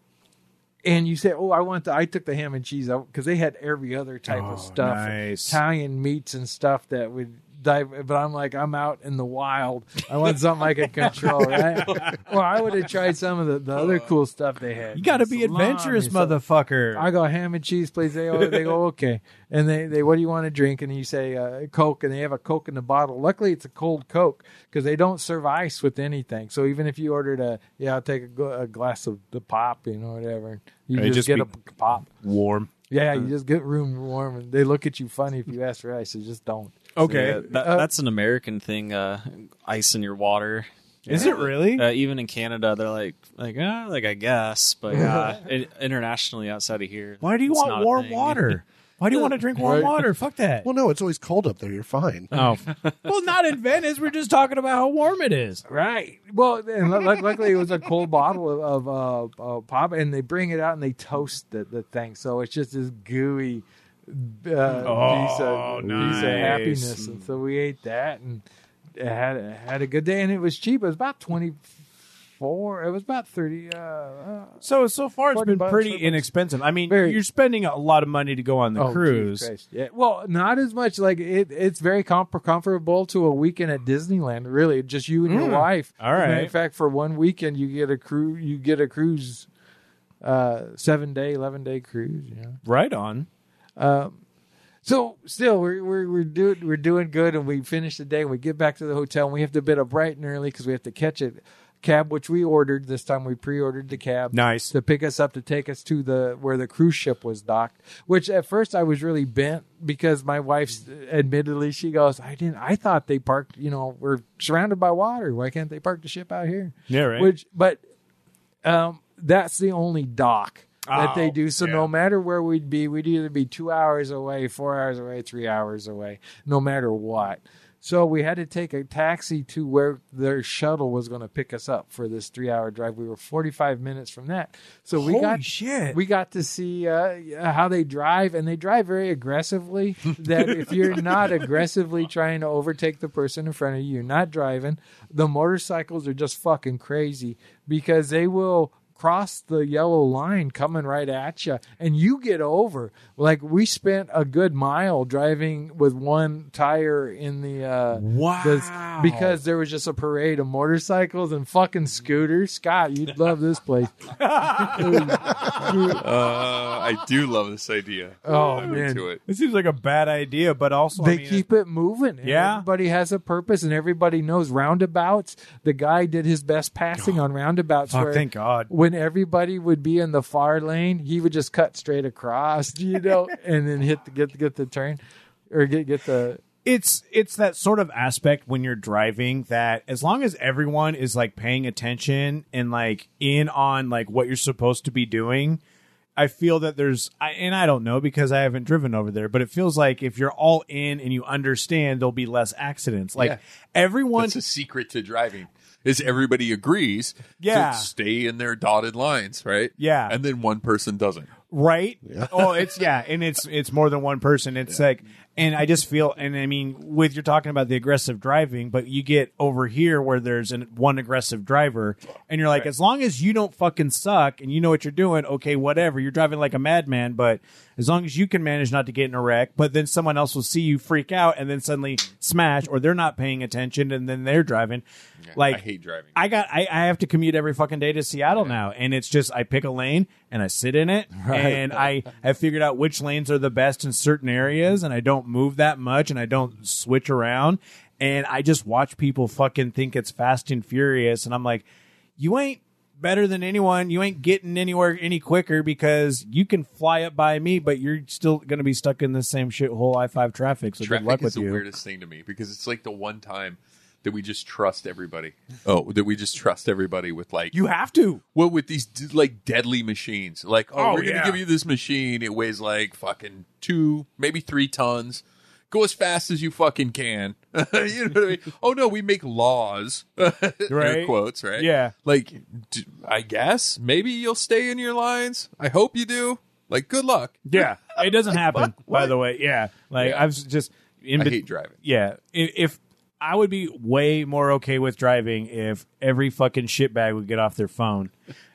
and you say, "Oh, I want the." I took the ham and cheese out because they had every other type Oh, of stuff, nice. Italian meats and stuff that would dive. But I'm like, I'm out in the wild. I want something I can control, right? well, I would have tried some of the, the other cool stuff they had. You got to be Salami, adventurous, so- motherfucker. I go ham and cheese, please. They oh, they go okay, and they they what do you want to drink? And you say uh, Coke, and they have a Coke in the bottle. Luckily, it's a cold Coke because they don't serve ice with anything. So even if you ordered a yeah, I'll take a, gl- a glass of the pop, you know, whatever. You Right, just, just get be- a pop. Warm. Yeah, you just get room warm, and they look at you funny if you ask for ice. They just don't. Okay. Yeah, that, Uh, that's an American thing. Uh, ice in your water. Is it really? Uh, even in Canada, they're like, like, uh, like I guess, but uh, it, internationally outside of here, Why do you it's not want a warm thing. water? Why do you want to drink warm Right. water? Fuck that. Well, no, it's always cold up there. You're fine. oh. well, not in Venice. We're just talking about how warm it is. Right. Well, and lu- lu- luckily it was a cold bottle of, of uh, uh, pop, and they bring it out and they toast the, the thing, so it's just this gooey uh, piece, Oh, of, piece of nice. happiness. And so we ate that and had had a good day, and it was cheap. It was about twenty four. It was about thirty. Uh, uh, So so far it's been bucks, pretty inexpensive. I mean, Very- you're spending a lot of money to go on the oh, cruise. Yeah. Well, not as much. Like it, it's very comp- comfortable to a weekend at Disneyland. Really, just you and your Mm. wife. All As a matter right. of fact, for one weekend, you get a cruise. You get a cruise, uh, seven day, eleven day cruise. Yeah. Right on. So still, we're we're we're doing we're doing good, and we finish the day. and We get back to the hotel, and we have to get up bright and early because we have to catch a cab, which we ordered this time. We pre-ordered the cab, Nice. to pick us up to take us to the where the cruise ship was docked. Which at first I was really bent because my wife's admittedly she goes, I didn't, I thought they parked. You know, we're surrounded by water. Why can't they park the ship out here? Yeah, right. Which, but um, that's the only dock that they Oh, do. So yeah. no matter where we'd be, we'd either be two hours away, four hours away, three hours away, no matter what. So we had to take a taxi to where their shuttle was going to pick us up for this three-hour drive. We were 45 minutes from that, so we Holy got shit. we got to see uh, how they drive, and they drive very aggressively. that if you're not aggressively trying to overtake the person in front of you, you're not driving. The motorcycles are just fucking crazy because they will cross the yellow line coming right at you and you get over like we spent a good mile driving with one tire in the uh Wow. the- because there was just a parade of motorcycles and fucking scooters scott you'd love this place Uh, I do love this idea. Oh, I'm man. into it. It seems like a bad idea, but also they I mean, keep it moving. and Yeah. everybody has a purpose, and everybody knows roundabouts. The guy did his best passing on roundabouts. Fuck, where thank God. When everybody would be in the far lane, he would just cut straight across, you know, and then hit the get get the turn or get get the. it's it's that sort of aspect when you're driving that as long as everyone is like paying attention and like in on like what you're supposed to be doing i feel that there's I, and i don't know because i haven't driven over there but it feels like if you're all in and you understand there'll be less accidents like Yeah. everyone That's a secret to driving. Is everybody agrees Yeah. to stay in their dotted lines, right? Yeah. And then one person doesn't. right oh it's yeah and it's it's more than one person it's like and i just feel and i mean with you're talking about the aggressive driving but you get over here where there's an one aggressive driver and you're like as long as you don't fucking suck and you know what you're doing okay whatever you're driving like a madman but as long as you can manage not to get in a wreck but then someone else will see you freak out and then suddenly smash or they're not paying attention and then they're driving. Like I hate driving. I got I, I have to commute every fucking day to Seattle now, and it's just I pick a lane and I sit in it, and I have figured out which lanes are the best in certain areas, and I don't move that much, and I don't switch around, and I just watch people fucking think it's fast and furious, and I'm like, you ain't better than anyone, you ain't getting anywhere any quicker because you can fly up by me, but you're still gonna be stuck in the same shithole I five traffic. So Traffic good luck is the you. weirdest thing to me because it's like the one time that we just trust everybody. Oh, that we just trust everybody with like You have to. well with these d- like deadly machines. Like, oh, Oh, we're gonna give you this machine. It weighs like fucking two, maybe three tons. Go as fast as you fucking can. you know what I mean? Oh no, we make laws. Air Right. quotes, right? Yeah. Like, d- I guess maybe you'll stay in your lines. I hope you do. Like, good luck. Yeah, it doesn't happen. fuck? By the way, yeah, like Yeah. I was just in I bet- hate driving. Yeah, if, if I would be way more okay with driving if every fucking shitbag would get off their phone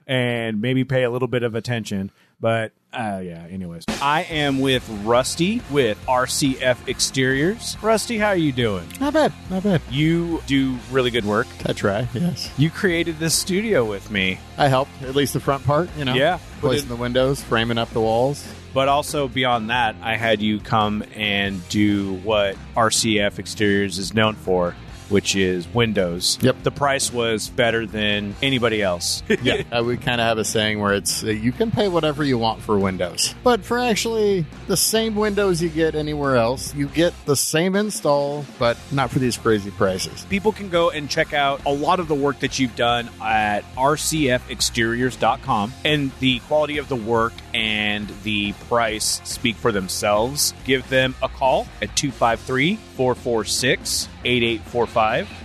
and maybe pay a little bit of attention. But uh, yeah, anyways, I am with Rusty with RCF Exteriors. Rusty, how are you doing? Not bad, not bad. You do really good work. I try, yes. You created this studio with me, I helped, at least the front part, you know. Yeah. Placing the windows, framing up the walls. But also beyond that, I had you come and do what RCF Exteriors is known for, which is windows. Yep. The price was better than anybody else. Yeah. uh, we kind of have a saying where it's uh, you can pay whatever you want for windows. But for actually the same windows you get anywhere else, you get the same install, but not for these crazy prices. People can go and check out a lot of the work that you've done at rcfexteriors.com and the quality of the work and the price speak for themselves. Give them a call at 253 446 8845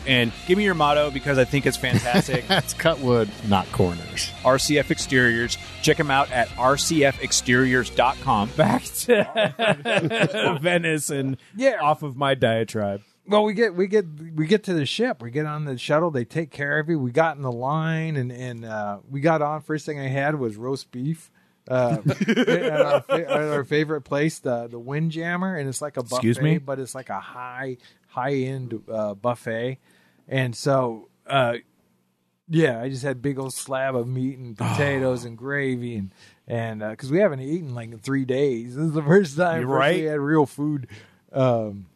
and give me your motto because I think it's fantastic. That's cut wood, not corners. RCF Exteriors. Check them out at rcfexteriors.com. Back to Venice and Yeah. off of my diatribe. well, we get we get we get to the ship. We get on the shuttle. They take care of you. We got in the line, and and uh, we got on. First thing I had was roast beef. Uh, at, our, fa- at our favorite place, the the Windjammer, and it's like a buffet, Excuse me? but it's like a high high end uh, buffet, and so uh, yeah, I just had big old slab of meat and potatoes and gravy and and because we haven't eaten like in three days. This is the first time first right. we had real food. Um,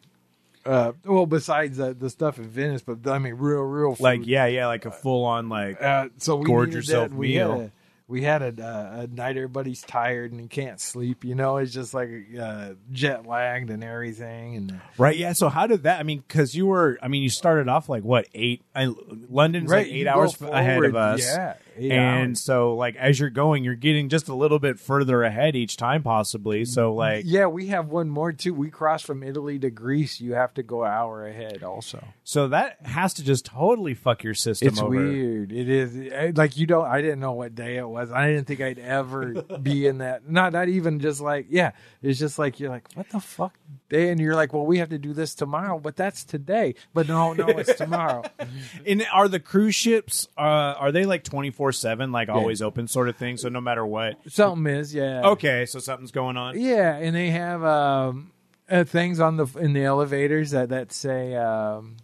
uh, well, besides the, the stuff in Venice, but I mean, real, real food. Like yeah, yeah, like a full on like Uh, so we Gorge yourself that. We meal. Had a, we had a, a night everybody's tired and you can't sleep. You know, it's just like uh, jet lagged and everything. And right. Yeah. So how did that? I mean, because you were, I mean, you started off like what eight? I, London's like eight hours ahead of us. Yeah, and so like as you're going, you're getting just a little bit further ahead each time, possibly. So like, yeah, we have one more too. We cross from Italy to Greece. You have to go an hour ahead, also. so that has to just totally fuck your system It's over. weird. It is like you don't. I didn't know what day it was. I didn't think I'd ever be in that. Not not even just like yeah. It's just like you're like what the fuck day, and you're like, well, we have to do this tomorrow, but that's today. But no, no, it's tomorrow. And are the cruise ships? Uh, are they like twenty four seven, like always open sort of thing? So no matter what. Something is yeah. Okay, so something's going on. Yeah, and they have um, uh, things on the in the elevators that that say um,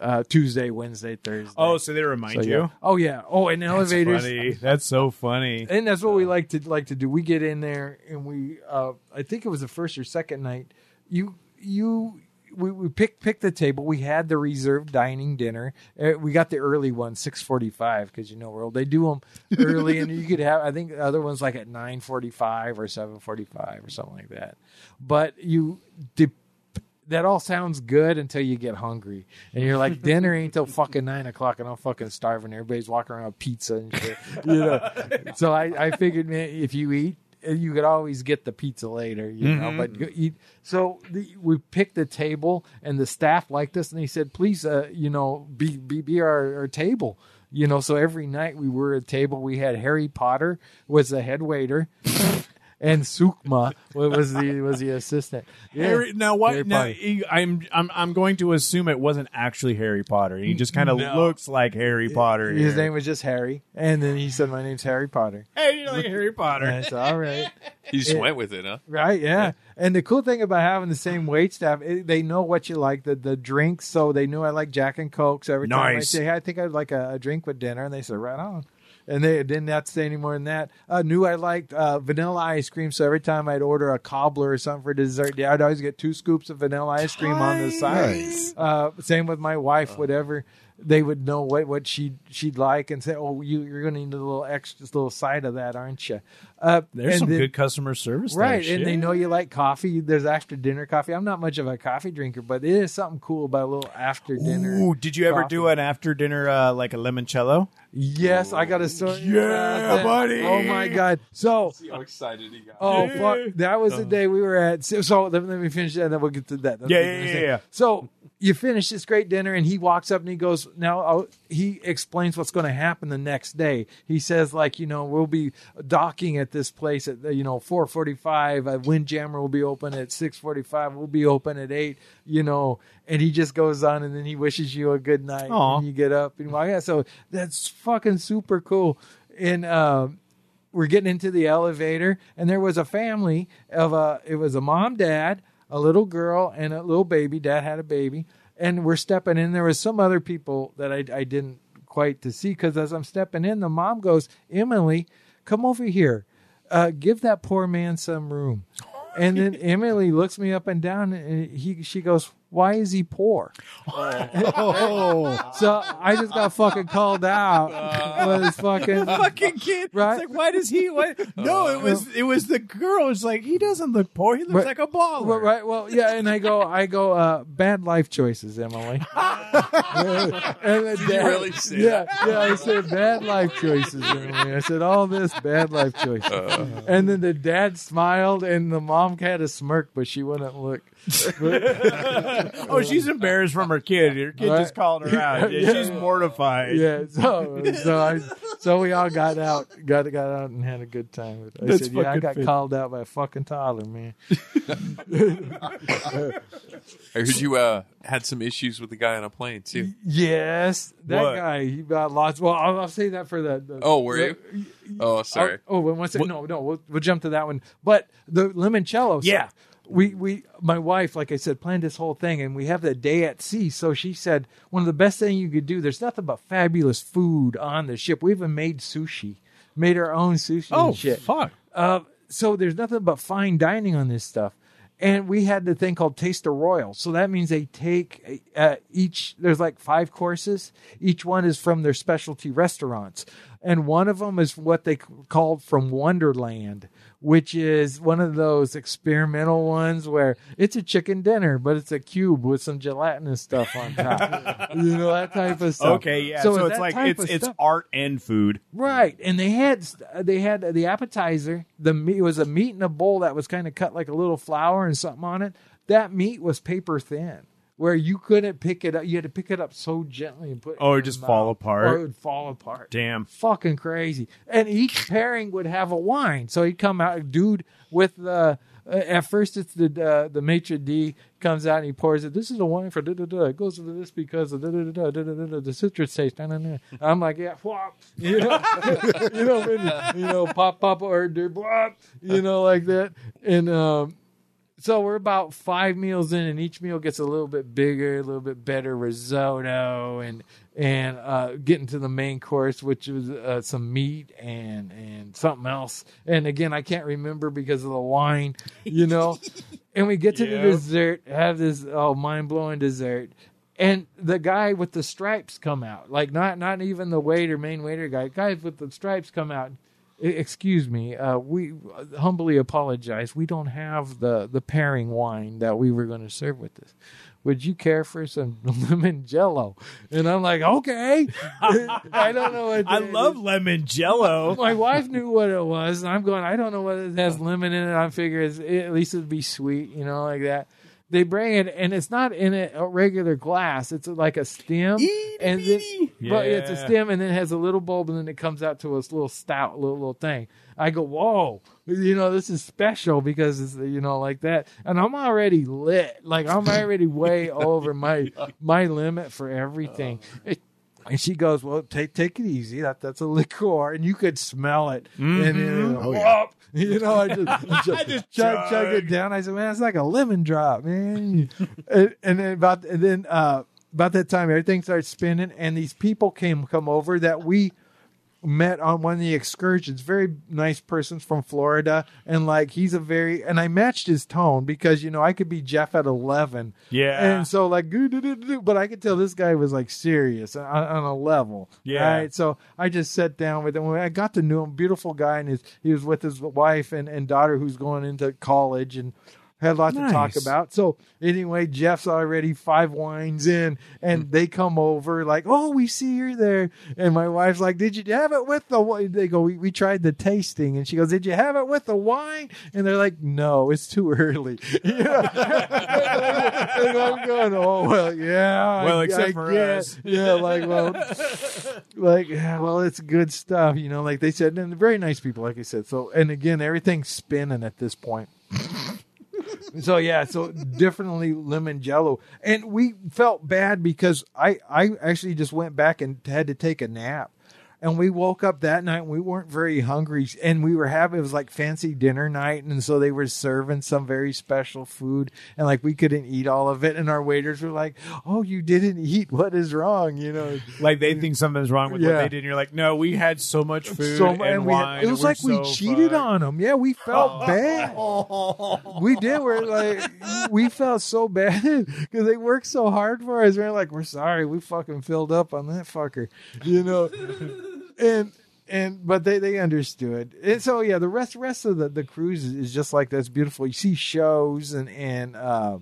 uh, Tuesday, Wednesday, Thursday. Oh, so they remind So, you. yeah. Oh yeah. Oh, and That's elevators. funny. That's so funny. and that's what we like to like to do. We get in there and we uh I think it was the first or second night. You you we, we picked picked the table. We had the reserved dining dinner. Uh, we got the early one, six forty five, because you know Earl, they do them early, and you could have. I think the other ones like at nine forty five or seven forty five or something like that. But you. That all sounds good until you get hungry, and you're like, dinner ain't till fucking nine o'clock, and I'm fucking starving. Everybody's walking around with pizza and shit, you know. so I, I figured, man, if you eat, you could always get the pizza later, you know. But go eat. So the, we picked the table, and the staff liked us, and they said, please, uh, you know, be be, be our, our table. You know, so every night we were at a table. We had Harry Potter was the head waiter, and Sukma was the was the assistant. Yeah. Harry, now what? Harry now, he- I'm I'm I'm going to assume it wasn't actually Harry Potter. He just kind of No. looks like Harry Potter. His here. name was just Harry, and then he said, "My name's Harry Potter." Hey, you're like Harry And Potter. it's all right, He just Yeah. went with it, huh? right? Yeah. And the cool thing about having the same wait staff, it, they know what you like, the the drinks. So they knew I like Jack and Coke. So every time I Nice. say, hey, "I think I'd like a, a drink with dinner," and they said, "Right on." And they didn't have to say any more than that. Uh, knew I liked uh, vanilla ice cream, so every time I'd order a cobbler or something for dessert, I'd always get two scoops of vanilla ice cream on the side. Nice. Uh, same with my wife, whatever. They would know what, what she'd she'd like and say, "Oh, you you're going to need a little extra, just a little side of that, aren't you?" Uh, There's some then- good customer service, there. right, and they know you like coffee. There's after dinner coffee. I'm not much of a coffee drinker, but it is something cool about a little after dinner. Ooh, did you ever coffee. do an after dinner uh, like a limoncello? Yes, I got a story. Yeah, buddy. Oh my god! So See how excited he got. Oh fuck! That was the day we were at. So, so let, me, let me finish that, and then we'll get to that. That's Yeah, yeah, yeah, yeah. So you finish this great dinner, and he walks up and he goes, "Now I'll, he explains what's going to happen the next day." He says, "Like you know, we'll be docking at this place at you know 4:45. A Windjammer will be open at 6:45. We'll be open at eight. You know." And he just goes on, and then he wishes you a good night. Aw. And you get up, and well, yeah. So that's fucking super cool. And um, we're getting into the elevator and there was a family of a it was a mom dad a little girl and a little baby. Dad had a baby. And we're stepping in. There was some other people that i, I didn't quite to see because as i'm stepping in the mom goes emily come over here. Uh, give that poor man some room. And then emily looks me up and down and he she goes why is he poor Oh, so i just got fucking called out uh. was fucking Fucking kid, Right? It's like, why does he? Why? No, uh. it was it was the girl. It's like he doesn't look poor. He looks Right. like a baller. Well, right. Well, yeah. And I go, I go, uh, bad life choices, Emily. and the you really say yeah, Yeah, I said bad life choices, Emily. I said all this bad life choices. Uh. and then the dad smiled, and the mom had a smirk, but she wouldn't look. But, oh, she's embarrassed from her kid. Her kid Right. just called her out. Yeah, Yeah. She's mortified. yeah, so so I so we all got out, got got out and had a good time. I That's said, yeah, I got fit. called out by a fucking toddler, man. I heard you uh, had some issues with the guy on a plane too. Yes, that What? guy. He got lots. Well, I'll, I'll say that for the. the Oh, were the- you? Oh, sorry. Oh, oh one second. No, no. We'll, we'll jump to that one. But the limoncello. so Yeah. We we my wife, like I said, planned this whole thing, and we have the day at sea. So she said one of the best thing you could do. There's nothing but fabulous food on the ship. We even made sushi, made our own sushi. Oh shit. fuck. Uh, so there's nothing but fine dining on this stuff. And we had the thing called Taste of Royal. So that means they take uh, each, there's like five courses. Each one is from their specialty restaurants. And one of them is what they called from Wonderland, which is one of those experimental ones where it's a chicken dinner, but it's a cube with some gelatinous stuff on top. you know, that type of stuff. Okay, yeah. So, it's like it's it's stuff- art and food. Right, and they had they had the appetizer. The meat it was a meat in a bowl that was kind of cut like a little flour and something on it. That meat was paper thin, where you couldn't pick it up. You had to pick it up so gently and put. it Oh, it just your fall mouth, apart? Or it would fall apart. Damn. fucking crazy. And each pairing would have a wine. So he'd come out, dude, with the. Uh, at first, it's the uh, the maitre d comes out and he pours it. This is a wine for da da da. It goes with this because of da da da da da da. The citrus taste. Nah, nah, nah. I'm like, yeah, whop. You know, you know, you know, pop pop or whop. You know, like that. And um, so we're about five meals in, and each meal gets a little bit bigger, a little bit better risotto, and and uh, getting to the main course, which was uh, some meat and and something else. And again, I can't remember because of the wine, you know. and we get to Yeah. the dessert, have this oh mind blowing dessert. And the guy with the stripes come out, like not not even the waiter, main waiter guy. Guys with the stripes come out. "E- Excuse me, uh, we humbly apologize. We don't have the the pairing wine that we were going to serve with this. Would you care for some lemon jello? And I'm like, okay. I don't know what I love is. lemon jello. My wife knew what it was, and I'm going. I don't know whether it has lemon in it. I figure it's, at least it'd be sweet, you know, like that. They bring it, and it's not in a, a regular glass. It's like a stem, and then, but it's a stem, and then it has a little bulb, and then it comes out to a little stout little little thing. I go, whoa, you know, this is special because it's you know like that, and I'm already lit, like I'm already way over my my limit for everything. Oh. It- and she goes, "Well, take take it easy. That that's a liqueur, and you could smell it." And then, Oh, yeah. you know, I just, I just chug, chug it down. I said, "Man, it's like a lemon drop, man." and, and then about and then uh, about that time, everything starts spinning, and these people came come over that we met on one of the excursions. Very nice person from Florida, and like he's a very and I matched his tone because you know I could be Jeff at eleven, Yeah. and so like but I could tell this guy was like serious on, on a level, Yeah. Right? So I just sat down with him. When I got to know him, beautiful guy, and his he was with his wife and and daughter who's going into college and. Had a lot to talk about. So anyway, Jeff's already five wines in, and mm. they come over like, "Oh, we see you're there." And my wife's like, "Did you have it with the?" wi-" They go, "We, we tried the tasting," and she goes, "Did you have it with the wine?" And they're like, "No, it's too early." I'm going, "Oh well, yeah." Well, I- except I for guess." us. Yeah, like well, like yeah, well, it's good stuff, you know. Like they said, and very nice people, like I said. So, and again, everything's spinning at this point. so yeah, so definitely lemon jello, and we felt bad because I I actually just went back and had to take a nap. And we woke up that night and we weren't very hungry and we were having it was like fancy dinner night and so they were serving some very special food and like we couldn't eat all of it and our waiters were like, "Oh, you didn't eat. What is wrong?" you know. Like they think something's wrong with what they did. And you're like, no, we had so much food so and, and we wine. had, it was like we're we cheated fucked. on them. Yeah, we felt oh. bad. we did. We're like we felt so bad because they worked so hard for us. We're like, we're sorry, we fucking filled up on that fucker, you know. And and but they they understood. And so yeah, the rest rest of the the cruise is, is just like that's beautiful. You see shows and and uh,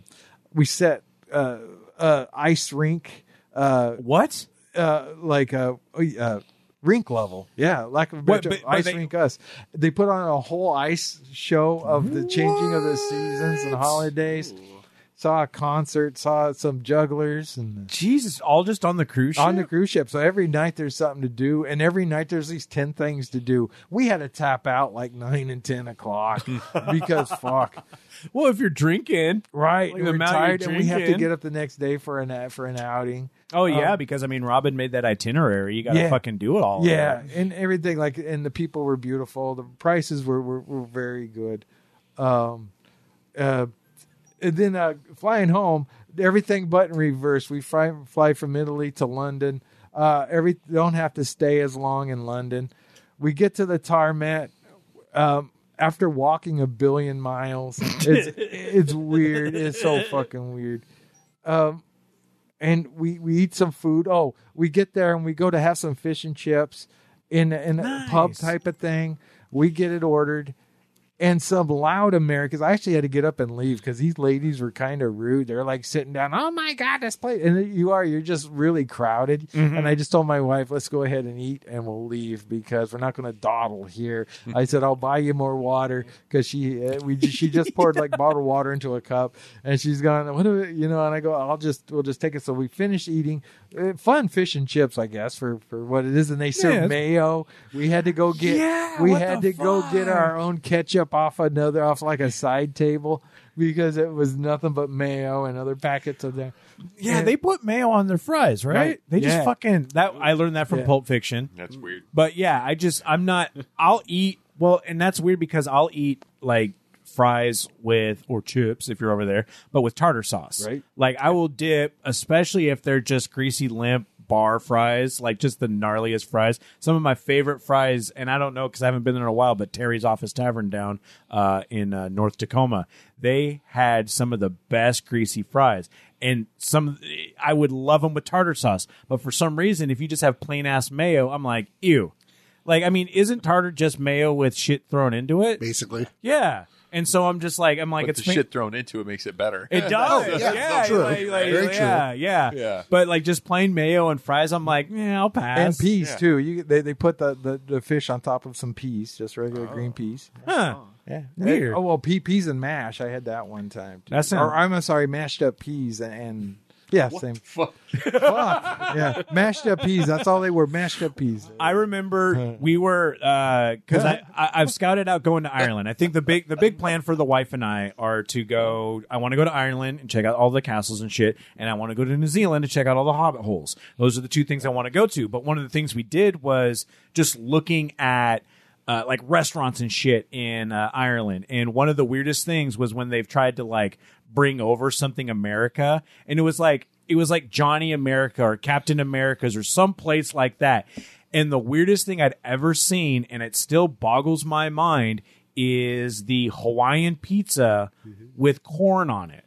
we set uh, uh, ice rink. Uh, What? uh, like uh, uh, rink level. Yeah, lack of a What, better but- but ice they- rink us. They put on a whole ice show of the changing of the seasons and holidays. Saw a concert, saw some jugglers, and Jesus, all just on the cruise ship. on the cruise ship. So every night there's something to do, and every night there's these ten things to do. We had to tap out like nine and ten o'clock because fuck, well, if you're drinking, right? Like the we're amount you're tired, and we have to drinking. get up the next day for an for an outing. oh yeah, Um, because I mean, Robin made that itinerary. You got to Yeah. fucking do it all. Yeah, and everything like, and the people were beautiful. The prices were were, were very good. Um, uh, and then uh, flying home, everything but in reverse. We fly fly from Italy to London. Uh, every don't have to stay as long in London. We get to the tarmac. Um, after walking a billion miles, it's it's weird. It's so fucking weird. Um, and we we eat some food. Oh, we get there and we go to have some fish and chips in in a pub type of thing. We get it ordered, and some loud Americans. I actually had to get up and leave because these ladies were kind of rude. They're like sitting down. Oh my god, this place! And you are you're just really crowded. And I just told my wife, let's go ahead and eat, and we'll leave because we're not going to dawdle here. I said I'll buy you more water because she uh, we she just poured like bottled water into a cup, and she's gone. What do we, you know? And I go, I'll just we'll just take it. So we finish eating. Uh, fun fish and chips, I guess, for for what it is. And they serve Yeah. mayo. We had to go get. Yeah, we had to go get our own ketchup off another off like a side table because it was nothing but mayo and other packets of that. Yeah, And- they put mayo on their fries, right? Right. They just fucking that. I learned that from Yeah. Pulp Fiction. That's weird. But yeah, I just I'm not. I'll eat well, and that's weird because I'll eat like fries with or chips if you're over there, but with tartar sauce. Right. Like I will dip, especially if they're just greasy limp bar fries, like just the gnarliest fries. Some of my favorite fries, and I don't know because I haven't been there in a while, but Terry's Office Tavern down uh, in uh, North Tacoma, they had some of the best greasy fries. And some, I would love them with tartar sauce, but for some reason, if you just have plain ass mayo, I'm like, ew. Like, I mean, isn't tartar just mayo with shit thrown into it? basically. Yeah. And so I'm just like, I'm like, But it's the ma- shit thrown into it makes it better. It does. yeah, yeah, true. like- like- Very true. yeah, yeah, Yeah. But like just plain mayo and fries, I'm like, yeah, I'll pass. and peas Yeah. too. You they, they put the, the, the fish on top of some peas, just regular oh. green peas. Huh. Yeah, Weird. Oh well, pea, peas and mash. I had that one time. Too. That sound- Or I'm sorry, mashed up peas and, and yeah, same. Fuck. Fuck. Yeah, mashed up peas. That's all they were. Mashed up peas. I remember we were uh, because I, I I've scouted out going to Ireland. I think the big the big plan for the wife and I are to go. I want to go to Ireland and check out all the castles and shit, and I want to go to New Zealand to check out all the Hobbit holes. Those are the two things I want to go to. But one of the things we did was just looking at. Uh, like restaurants and shit in uh, Ireland, and one of the weirdest things was when they've tried to like bring over something America, and it was like it was like Johnny America or Captain America's or some place like that. And the weirdest thing I'd ever seen, and it still boggles my mind, is the Hawaiian pizza with corn on it.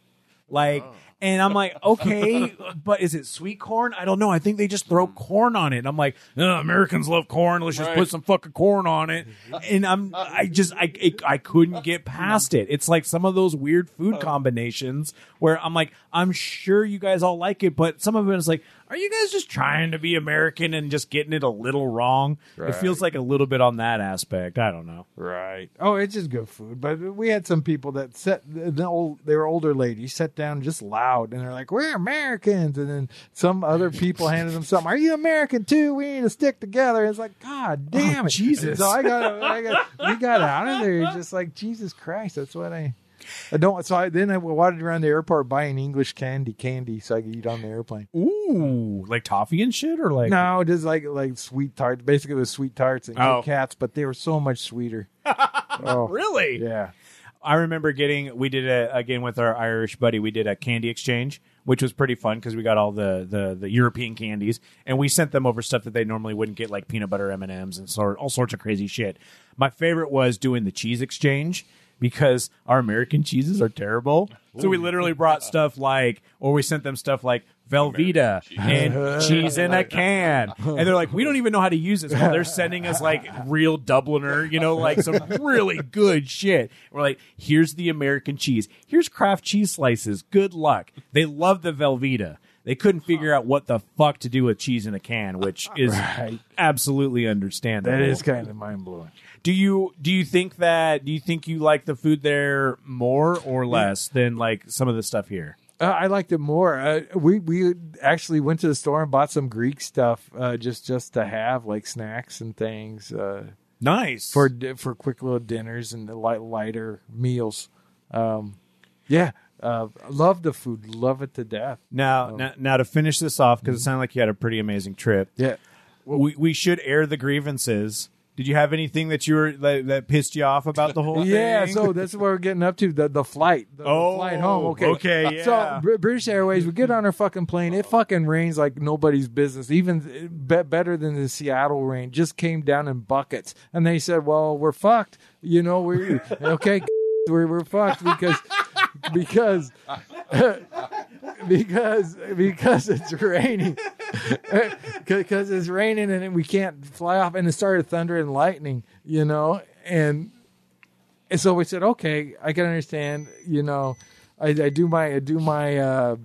Like, and I'm like, okay, but is it sweet corn? I don't know. I think they just throw corn on it. And I'm like, "Uh, Americans love corn. Let's just Right. put some fucking corn on it. And I'm, I just, I, it, I couldn't get past it. It's like some of those weird food combinations where I'm like, I'm sure you guys all like it, but some of it is like, are you guys just trying to be American and just getting it a little wrong? It feels like a little bit on that aspect. I don't know. Right. Oh, it's just good food. But we had some people that sat the old they were older ladies, sat down just loud and they're like, We're Americans and then some other people handed them something. Are you American too? We need to stick together. It's like, God oh, damn it. Jesus. So I got I got we got out of there. Just like Jesus Christ, that's what I I don't so I then I wandered around the airport buying English candy candy so I could eat on the airplane. Ooh, like toffee and shit, or like No, just like like sweet tarts. Basically it was sweet tarts and Oh. Kats, but they were so much sweeter. oh, really? yeah. I remember getting we did a again with our Irish buddy. We did a candy exchange, which was pretty fun because we got all the, the the European candies, and we sent them over stuff that they normally wouldn't get, like peanut butter M and M's and sort all sorts of crazy shit. My favorite was doing the cheese exchange because our American cheeses are terrible. So we literally brought stuff like, or we sent them stuff like Velveeta and cheese in a can, and they're like, we don't even know how to use this. Well, they're sending us like real Dubliner, you know, like some really good shit. We're like, here's the American cheese. Here's Kraft cheese slices. Good luck. They love the Velveeta. They couldn't figure out what the fuck to do with cheese in a can, which is Right. absolutely understandable. That is kind of mind blowing. Do you do you think that do you think you like the food there more or less than like some of the stuff here? Uh, I liked it more. Uh, we we actually went to the store and bought some Greek stuff uh, just just to have like snacks and things uh, Nice. for di- for quick little dinners and light lighter meals. Um, yeah, uh, love the food, love it to death. now, um, now now to finish this off because it mhm. sounded like you had a pretty amazing trip. Yeah, we we should air the grievances. Did you have anything that you were that, that pissed you off about the whole yeah. thing? So that's what we're getting up to the the flight, the, the Oh, flight home. Okay, okay, uh, yeah. So Br- British Airways, we get on our fucking plane. It fucking rains like nobody's business. Even uh, be- better than the Seattle rain. Just came down in buckets, and they said, "Well, we're fucked." You know, we're okay. We're we're fucked because because because because it's raining. Because it's raining and we can't fly off. And it started thunder and lightning you know? And and so we said okay i can understand you know i, I do my i do my uh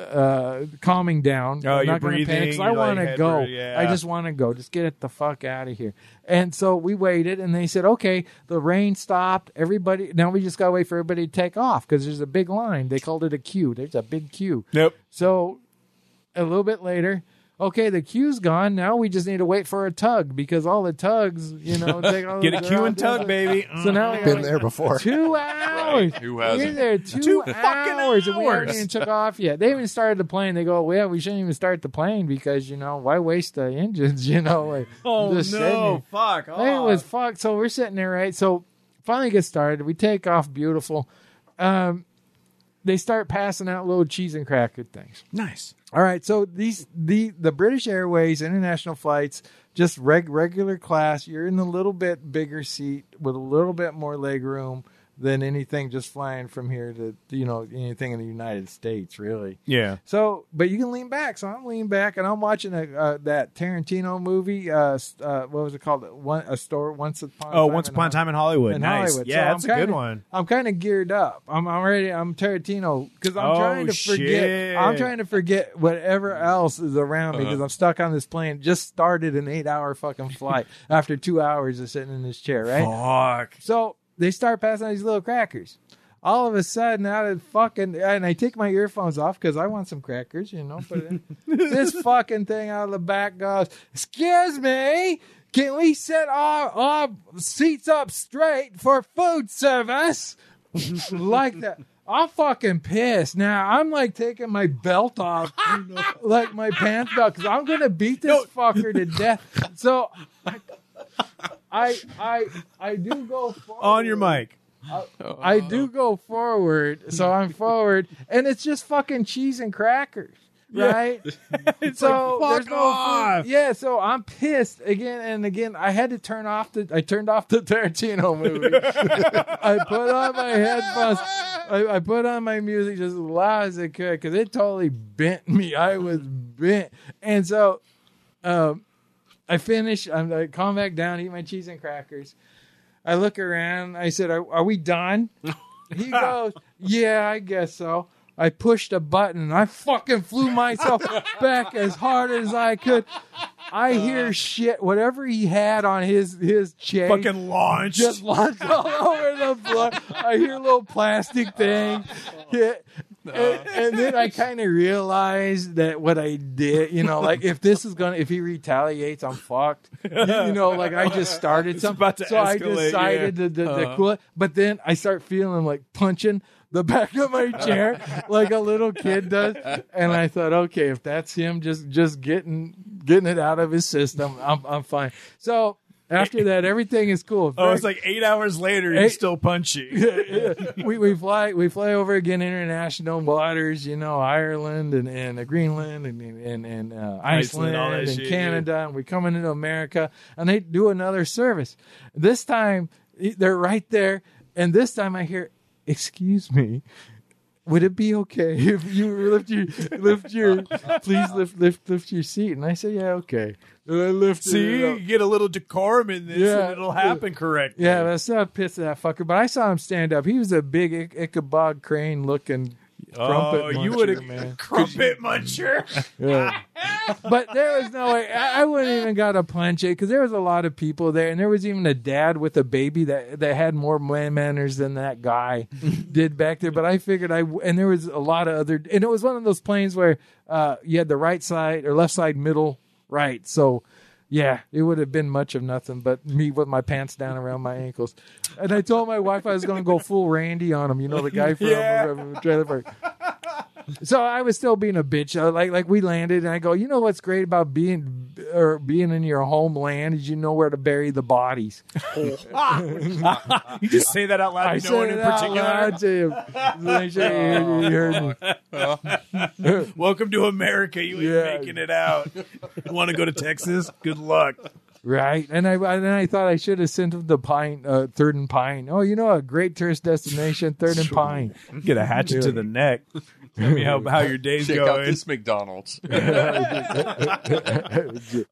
uh calming down. Oh, I'm you're not breathing, i you're want to head go. yeah. i just want to go. Just get it the fuck out of here. And so we waited and they said okay the rain stopped. Everybody now we just gotta wait for everybody to take off because there's a big line. They called it a queue. There's a big queue. Nope. so a little bit later, okay, the queue's gone. Now we just need to wait for a tug because all the tugs, you know, take all Get a queue and tug, baby. So now we Been got there before. two hours. Who We're hasn't? there two, Two fucking hours, and we haven't even took off yet. They even started the plane. They go, well, we shouldn't even start the plane because you know why waste the engines? You know, like, Oh just no! Fuck! Hey, It was fucked. So we're sitting there, right? So finally get started. We take off beautiful. Um, they start passing out little cheese and cracker things. nice. All right, so these the the British Airways international flights, just reg, regular class. You're in a little bit bigger seat with a little bit more leg room than anything just flying from here to you know anything in the United States, really. Yeah. So, but you can lean back. So I'm leaning back and I'm watching a, uh, that Tarantino movie. Uh, uh, what was it called? One a store once upon. Oh, time once upon a time in Hollywood. in nice. Hollywood. Yeah, So that's I'm a good one. I'm kind of geared up. I'm already. I'm Tarantino because I'm Oh, trying to forget. shit. I'm trying to forget whatever else is around me because I'm stuck on this plane. Just started an eight hour fucking flight after two hours of sitting in this chair. Right. Fuck. So they start passing out these little crackers. All of a sudden, out of fucking, and I take my earphones off because I want some crackers, you know. In. this fucking thing out of the back goes, "Excuse me, can we set our, our seats up straight for food service?" like that. I'm fucking pissed. Now I'm like taking my belt off, like my pants belt, because I'm gonna beat this fucker to death. So I I I I do go forward. On your mic. I do go forward, so I'm forward, and it's just fucking cheese and crackers, right? so like, there's no off. food. Yeah, so I'm pissed again and again. I had to turn off the. I turned off the Tarantino movie. I put on my headphones. I, I put on my music just as loud as I could because it totally bent me. I was bent, and so um, I finish. I'm I calm back down, eat my cheese and crackers. I look around. I said, "Are, are we done?" He goes, "Yeah, I guess so." I pushed a button and I fucking flew myself back as hard as I could. I hear uh. shit. Whatever he had on his his chain, Fucking launch. just launched all over the floor. I hear a little plastic thing. Yeah. And, and then I kind of realized that what I did, you know, like if this is gonna, if he retaliates, I'm fucked. You, you know, like I just started something, so I decided yeah. to, to, to cool it. But then I start feeling like punching the back of my chair like a little kid does, and I thought, okay, if that's him, just just getting getting it out of his system, I'm I'm fine. So. After that, everything is cool. oh, it's like eight hours later. You're still punchy. we we fly we fly over again international waters, you know, Ireland and and uh, Greenland and and and uh, Iceland, Iceland, and shit, Canada, and we come into America, and they do another service. This time they're right there, and this time I hear, "Excuse me." Would it be okay if you lift your lift your please lift lift lift your seat? And I said, yeah, okay. And I lifted See, you get a little decorum in this, Yeah. and it'll happen correct. Yeah, that's not pissed at that fucker. But I saw him stand up. He was a big Ichabod Crane looking Crumpet oh, you would have man. crumpet muncher. Yeah. but there was no way I, I wouldn't even got to punch it because there was a lot of people there, and there was even a dad with a baby that that had more manners than that guy did back there. But I figured I and there was a lot of other, and it was one of those planes where uh, you had the right side or left side, middle, right. So. Yeah, it would have been much of nothing but me with my pants down around my ankles. And I told my wife I was going to go full Randy on him, you know, the guy from Yeah. Trailer Park. So I was still being a bitch. Uh, Like like we landed, and I go, you know what's great about being or being in your homeland is you know where to bury the bodies. you just say that out loud. I to no one in particular. to him. Make sure you heard- you heard me. Welcome to America. You ain't Yeah. making it out. Want to go to Texas? Good luck. Right, and I and I thought I should have sent him the Pine, uh, Third and Pine. Oh, you know a great tourist destination, Third and Pine. Get a hatchet to the neck. Tell me how, how your day's Check out going. this McDonald's.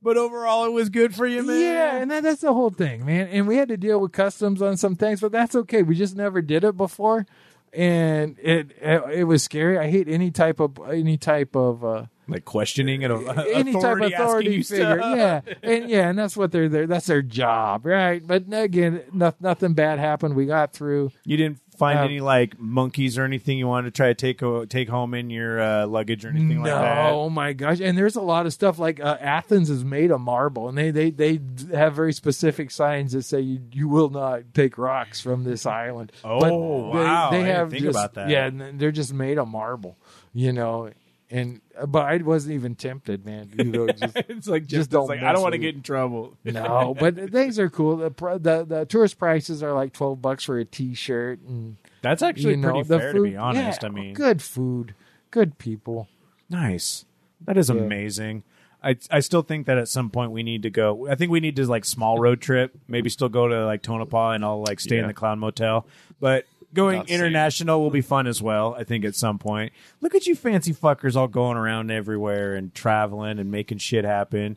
But overall, it was good for you, man. Yeah, and that, that's the whole thing, man. And we had to deal with customs on some things, but that's okay. We just never did it before, and it it, it was scary. I hate any type of any type of uh, like questioning and a, any type of authority authority figure. stuff. Yeah, and yeah, and that's what they're there. That's their job, right? But again, no, nothing bad happened. We got through. You didn't find Uh, any like monkeys or anything you wanted to try to take take home in your uh, luggage or anything no, like that. oh my gosh! And there's a lot of stuff like uh, Athens is made of marble, and they they they have very specific signs that say you you will not take rocks from this island. Oh, But wow. They, have think just- about that. Yeah, they're just made of marble, you know. And uh, but I wasn't even tempted, man. You know, just, it's like Just just, don't like I don't want to get in trouble. no, but things are cool. The, the the tourist prices are like twelve bucks for a T-shirt, and That's actually you know pretty the fair food, to be honest. yeah, I mean, good food, good people. Nice. That is Yeah. amazing. I I still think that at some point we need to go. I think we need to like small road trip. Maybe still go to like Tonopah and I'll like stay in the Clown Motel. But going Not safe. international will be fun as well. I think at some point. Look at you fancy fuckers all going around everywhere and traveling and making shit happen.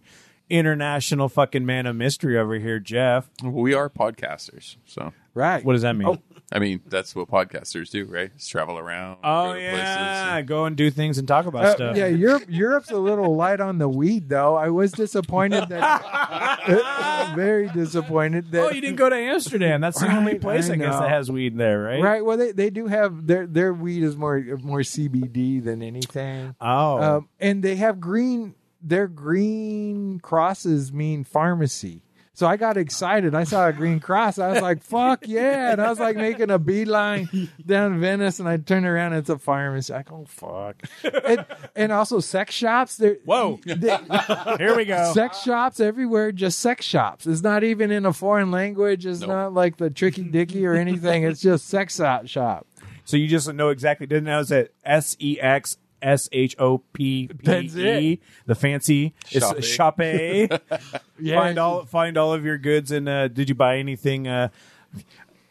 International fucking man of mystery over here, Jeff. we are podcasters, so Right. What does that mean? Oh, I mean that's what podcasters do, right? Just travel around. Oh, go yeah, places. go and do things and talk about Uh, stuff. yeah, Europe. Europe's a little light on the weed, though. I was disappointed that. very disappointed that. Oh, you didn't go to Amsterdam. That's the only place I I, guess that has weed there, right? Right. Well, they, they do have their their weed is more more CBD than anything. Oh, Um, and they have green. Their green crosses mean pharmacy. So I got excited. I saw a green cross. I was like, "Fuck yeah!" And I was like making a beeline down Venice, and I turned around. and It's a pharmacy. I go, "Fuck!" And, and also sex shops. They're, Whoa. they- here we go. sex shops everywhere, just sex shops. It's not even in a foreign language. It's Nope. not like the Tricky Dicky or anything. It's just sex shop. shop. So you just know exactly. Didn't know that S E X S H O P P That's E, it. the fancy Shoppe. it's Shoppe. Yeah. Find all find all of your goods. And uh, did you buy anything? Uh,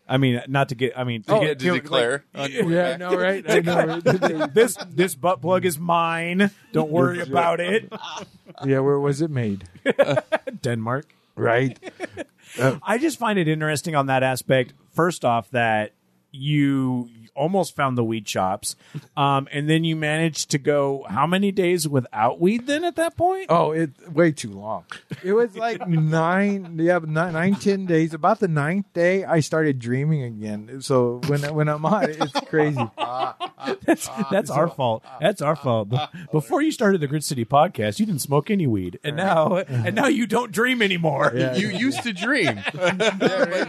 I mean, not to get. I mean, to Oh, get To declare. on your Yeah, I back. know, right? I know. right? this this butt plug is mine. Don't worry about it. yeah, where was it made? Denmark. Right. I just find it interesting on that aspect. First off, that you almost found the weed shops, um, and then you managed to go how many days without weed? Then at that point, Oh, it way too long. It was like nine, yeah, nine, nine, ten days. About the ninth day, I started dreaming again. So when when I'm on, it, it's crazy. that's that's our fault. That's our fault. Before you started the Grit City podcast, you didn't smoke any weed, and now and now you don't dream anymore. Yeah. You used to dream, but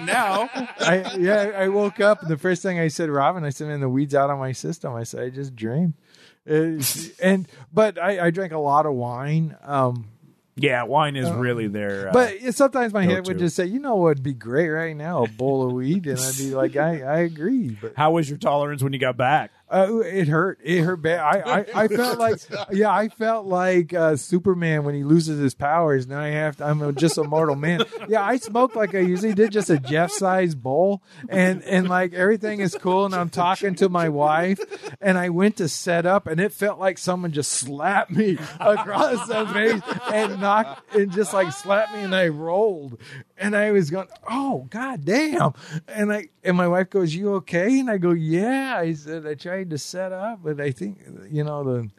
now I yeah, I woke up and the first thing I said, Robin, I said, man, the weeds out of my system. I said, I just dream. It's- and but I, I drank a lot of wine. Um, Yeah, wine is really there. Uh, but sometimes my head would just say, you know what would be great right now? A bowl of weed. And I'd be like, I, I agree. But how was your tolerance when you got back? Uh, it hurt. It hurt bad. I, I, I felt like, yeah, I felt like uh, Superman when he loses his powers. Now I have to, I'm just a mortal man. Yeah, I smoked like I usually did, just a Jeff size bowl. And, and like everything is cool. And I'm talking to my wife. And I went to set up and it felt like someone just slapped me across the face and knocked and just like slapped me and I rolled. And I was going, oh, god damn. And I, and my wife goes, you okay? And I go, yeah. I said, I tried to set up, but I think you know the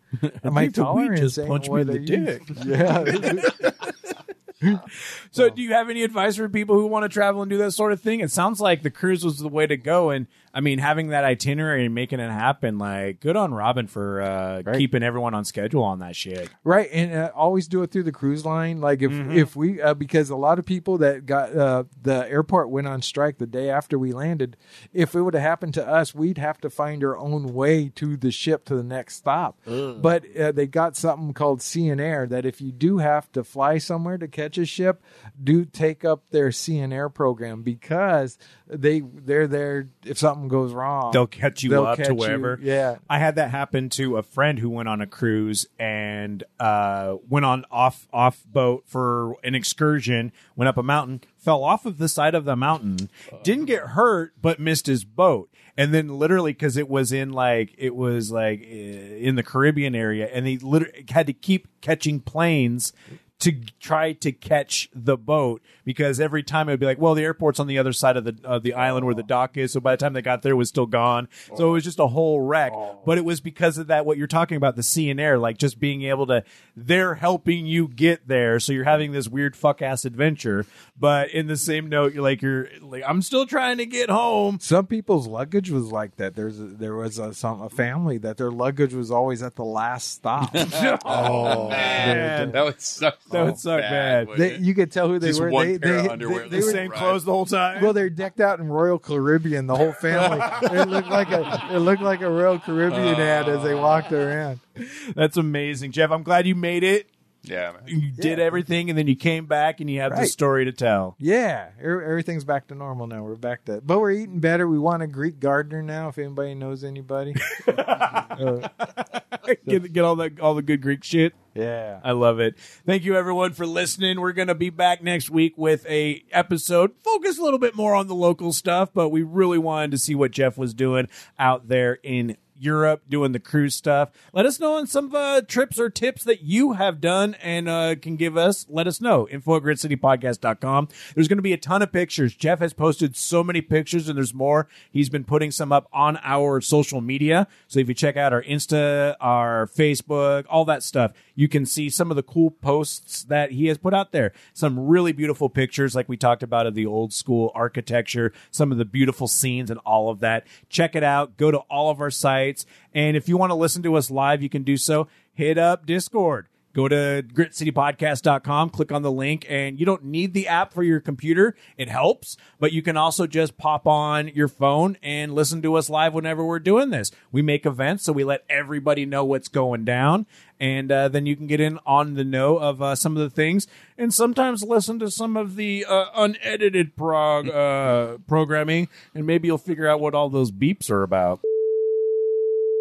my think the weed tolerance just punched me in the dick. Yeah, So, do you have any advice for people who want to travel and do that sort of thing? It sounds like the cruise was the way to go, and I mean, having that itinerary and making it happen, like, good on Robin for uh, Right. keeping everyone on schedule on that shit. right. And uh, always do it through the cruise line. Like if Mm-hmm. if we uh, because a lot of people that got uh, the airport went on strike the day after we landed. If it would have happened to us, we'd have to find our own way to the ship to the next stop. But uh, they got something called Sea and Air that if you do have to fly somewhere to catch a ship, do take up their Sea and Air program because they they're there if something goes wrong. They'll catch you They'll up catch to you. wherever. Yeah. I had that happen to a friend who went on a cruise and uh, went on off off boat for an excursion. Went up a mountain, fell off of the side of the mountain, didn't get hurt, but missed his boat. And then literally because it was in like it was like in the Caribbean area, and he literally had to keep catching planes to try to catch the boat because every time it would be like, well, the airport's on the other side of the of the island where the dock is. So by the time they got there, it was still gone. So it was just a whole wreck. Oh. But it was because of that what you're talking about the sea and air, like just being able to. They're helping you get there, so you're having this weird fuck ass adventure. But in the same note, you're like you're like I'm still trying to get home. Some people's luggage was like that. There's a, there was a, some a family that their luggage was always at the last stop. Oh man. that would suck. That would so suck bad. wouldn't they, you could tell who they Just were. one they, pair they, of underwear they, the they were, same clothes the whole time. well, they're decked out in Royal Caribbean. The whole family. it looked like a it looked like a Royal Caribbean ad as they walked around. Uh, That's amazing, Jeff. I'm glad you made it. Yeah, man. You did Yeah. everything, and then you came back, and you have the story to tell. Yeah, er- everything's back to normal now. We're back to, but we're eating better. We want a Greek gardener now. If anybody knows anybody, Uh, get, get all the all the good Greek shit. yeah. I love it. Thank you everyone for listening. We're going to be back next week with a episode focus a little bit more on the local stuff, but we really wanted to see what Jeff was doing out there in Europe doing the cruise stuff. Let us know on some uh, trips or tips that you have done and uh, can give us. Let us know. Info at gritcitypodcast.com. There's going to be a ton of pictures. Jeff has posted so many pictures and there's more. He's been putting some up on our social media. So if you check out our Insta, our Facebook, all that stuff, you can see some of the cool posts that he has put out there. Some really beautiful pictures, like we talked about of the old school architecture, some of the beautiful scenes and all of that. Check it out. Go to all of our sites. And if you want to listen to us live, you can do so. Hit up Discord. Go to gritcitypodcast.com, click on the link, and you don't need the app for your computer. It helps, but you can also just pop on your phone and listen to us live whenever we're doing this. We make events, so we let everybody know what's going down, and uh, then you can get in on the know of uh, some of the things, and sometimes listen to some of the uh, unedited prog uh, programming, and maybe you'll figure out what all those beeps are about.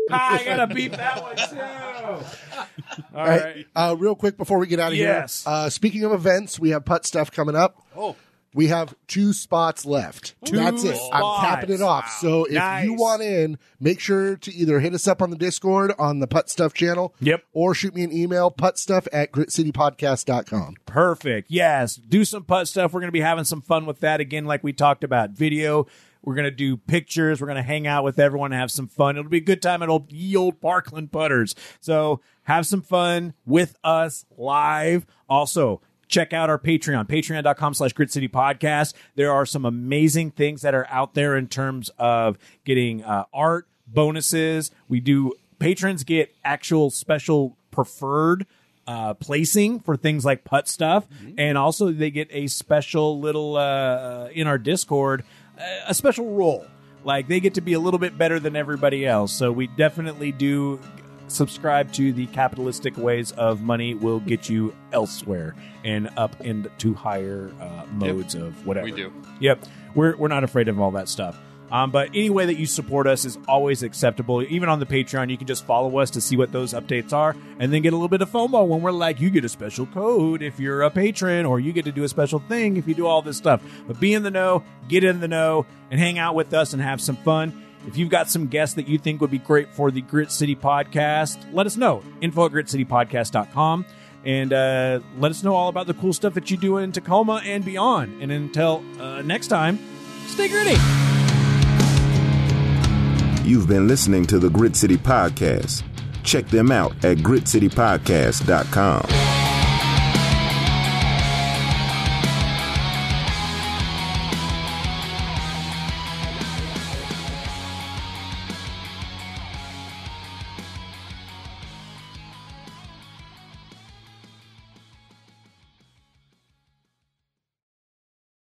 I gotta beep that one too. All Hey, right. uh, real quick before we get out of Yes. here. Uh, speaking of events, we have putt stuff coming up. Oh. We have two spots left. Two That's it. I'm spots. capping it off. So if Nice. you want in, make sure to either hit us up on the Discord on the Putt Stuff channel. Yep. Or shoot me an email, puttstuff at gritcitypodcast.com. Perfect. Yes. Do some putt stuff. We're going to be having some fun with that again, like we talked about. Video. We're going to do pictures. We're going to hang out with everyone and have some fun. It'll be a good time at old, ye old Parkland Putters. So have some fun with us live. Also, check out our Patreon, patreon.com slash grit city podcast. There are some amazing things that are out there in terms of getting uh, art, bonuses. We do, patrons get actual special preferred uh, placing for things like putt stuff, and also they get a special little uh, in our Discord, a special role. Like they get to be a little bit better than everybody else. So we definitely do subscribe to the capitalistic ways of money will get you elsewhere and up into higher uh, modes of whatever. We do. Yep. We're, we're not afraid of all that stuff. Um, but any way that you support us is always acceptable. Even on the Patreon, you can just follow us to see what those updates are and then get a little bit of FOMO when we're like, you get a special code if you're a patron, or you get to do a special thing if you do all this stuff. But be in the know, get in the know, and hang out with us and have some fun. If you've got some guests that you think would be great for the Grit City podcast, let us know. Info at gritcitypodcast.com. And uh, let us know all about the cool stuff that you do in Tacoma and beyond. And until uh, next time, stay gritty. You've been listening to the Grit City Podcast. Check them out at gritcitypodcast.com.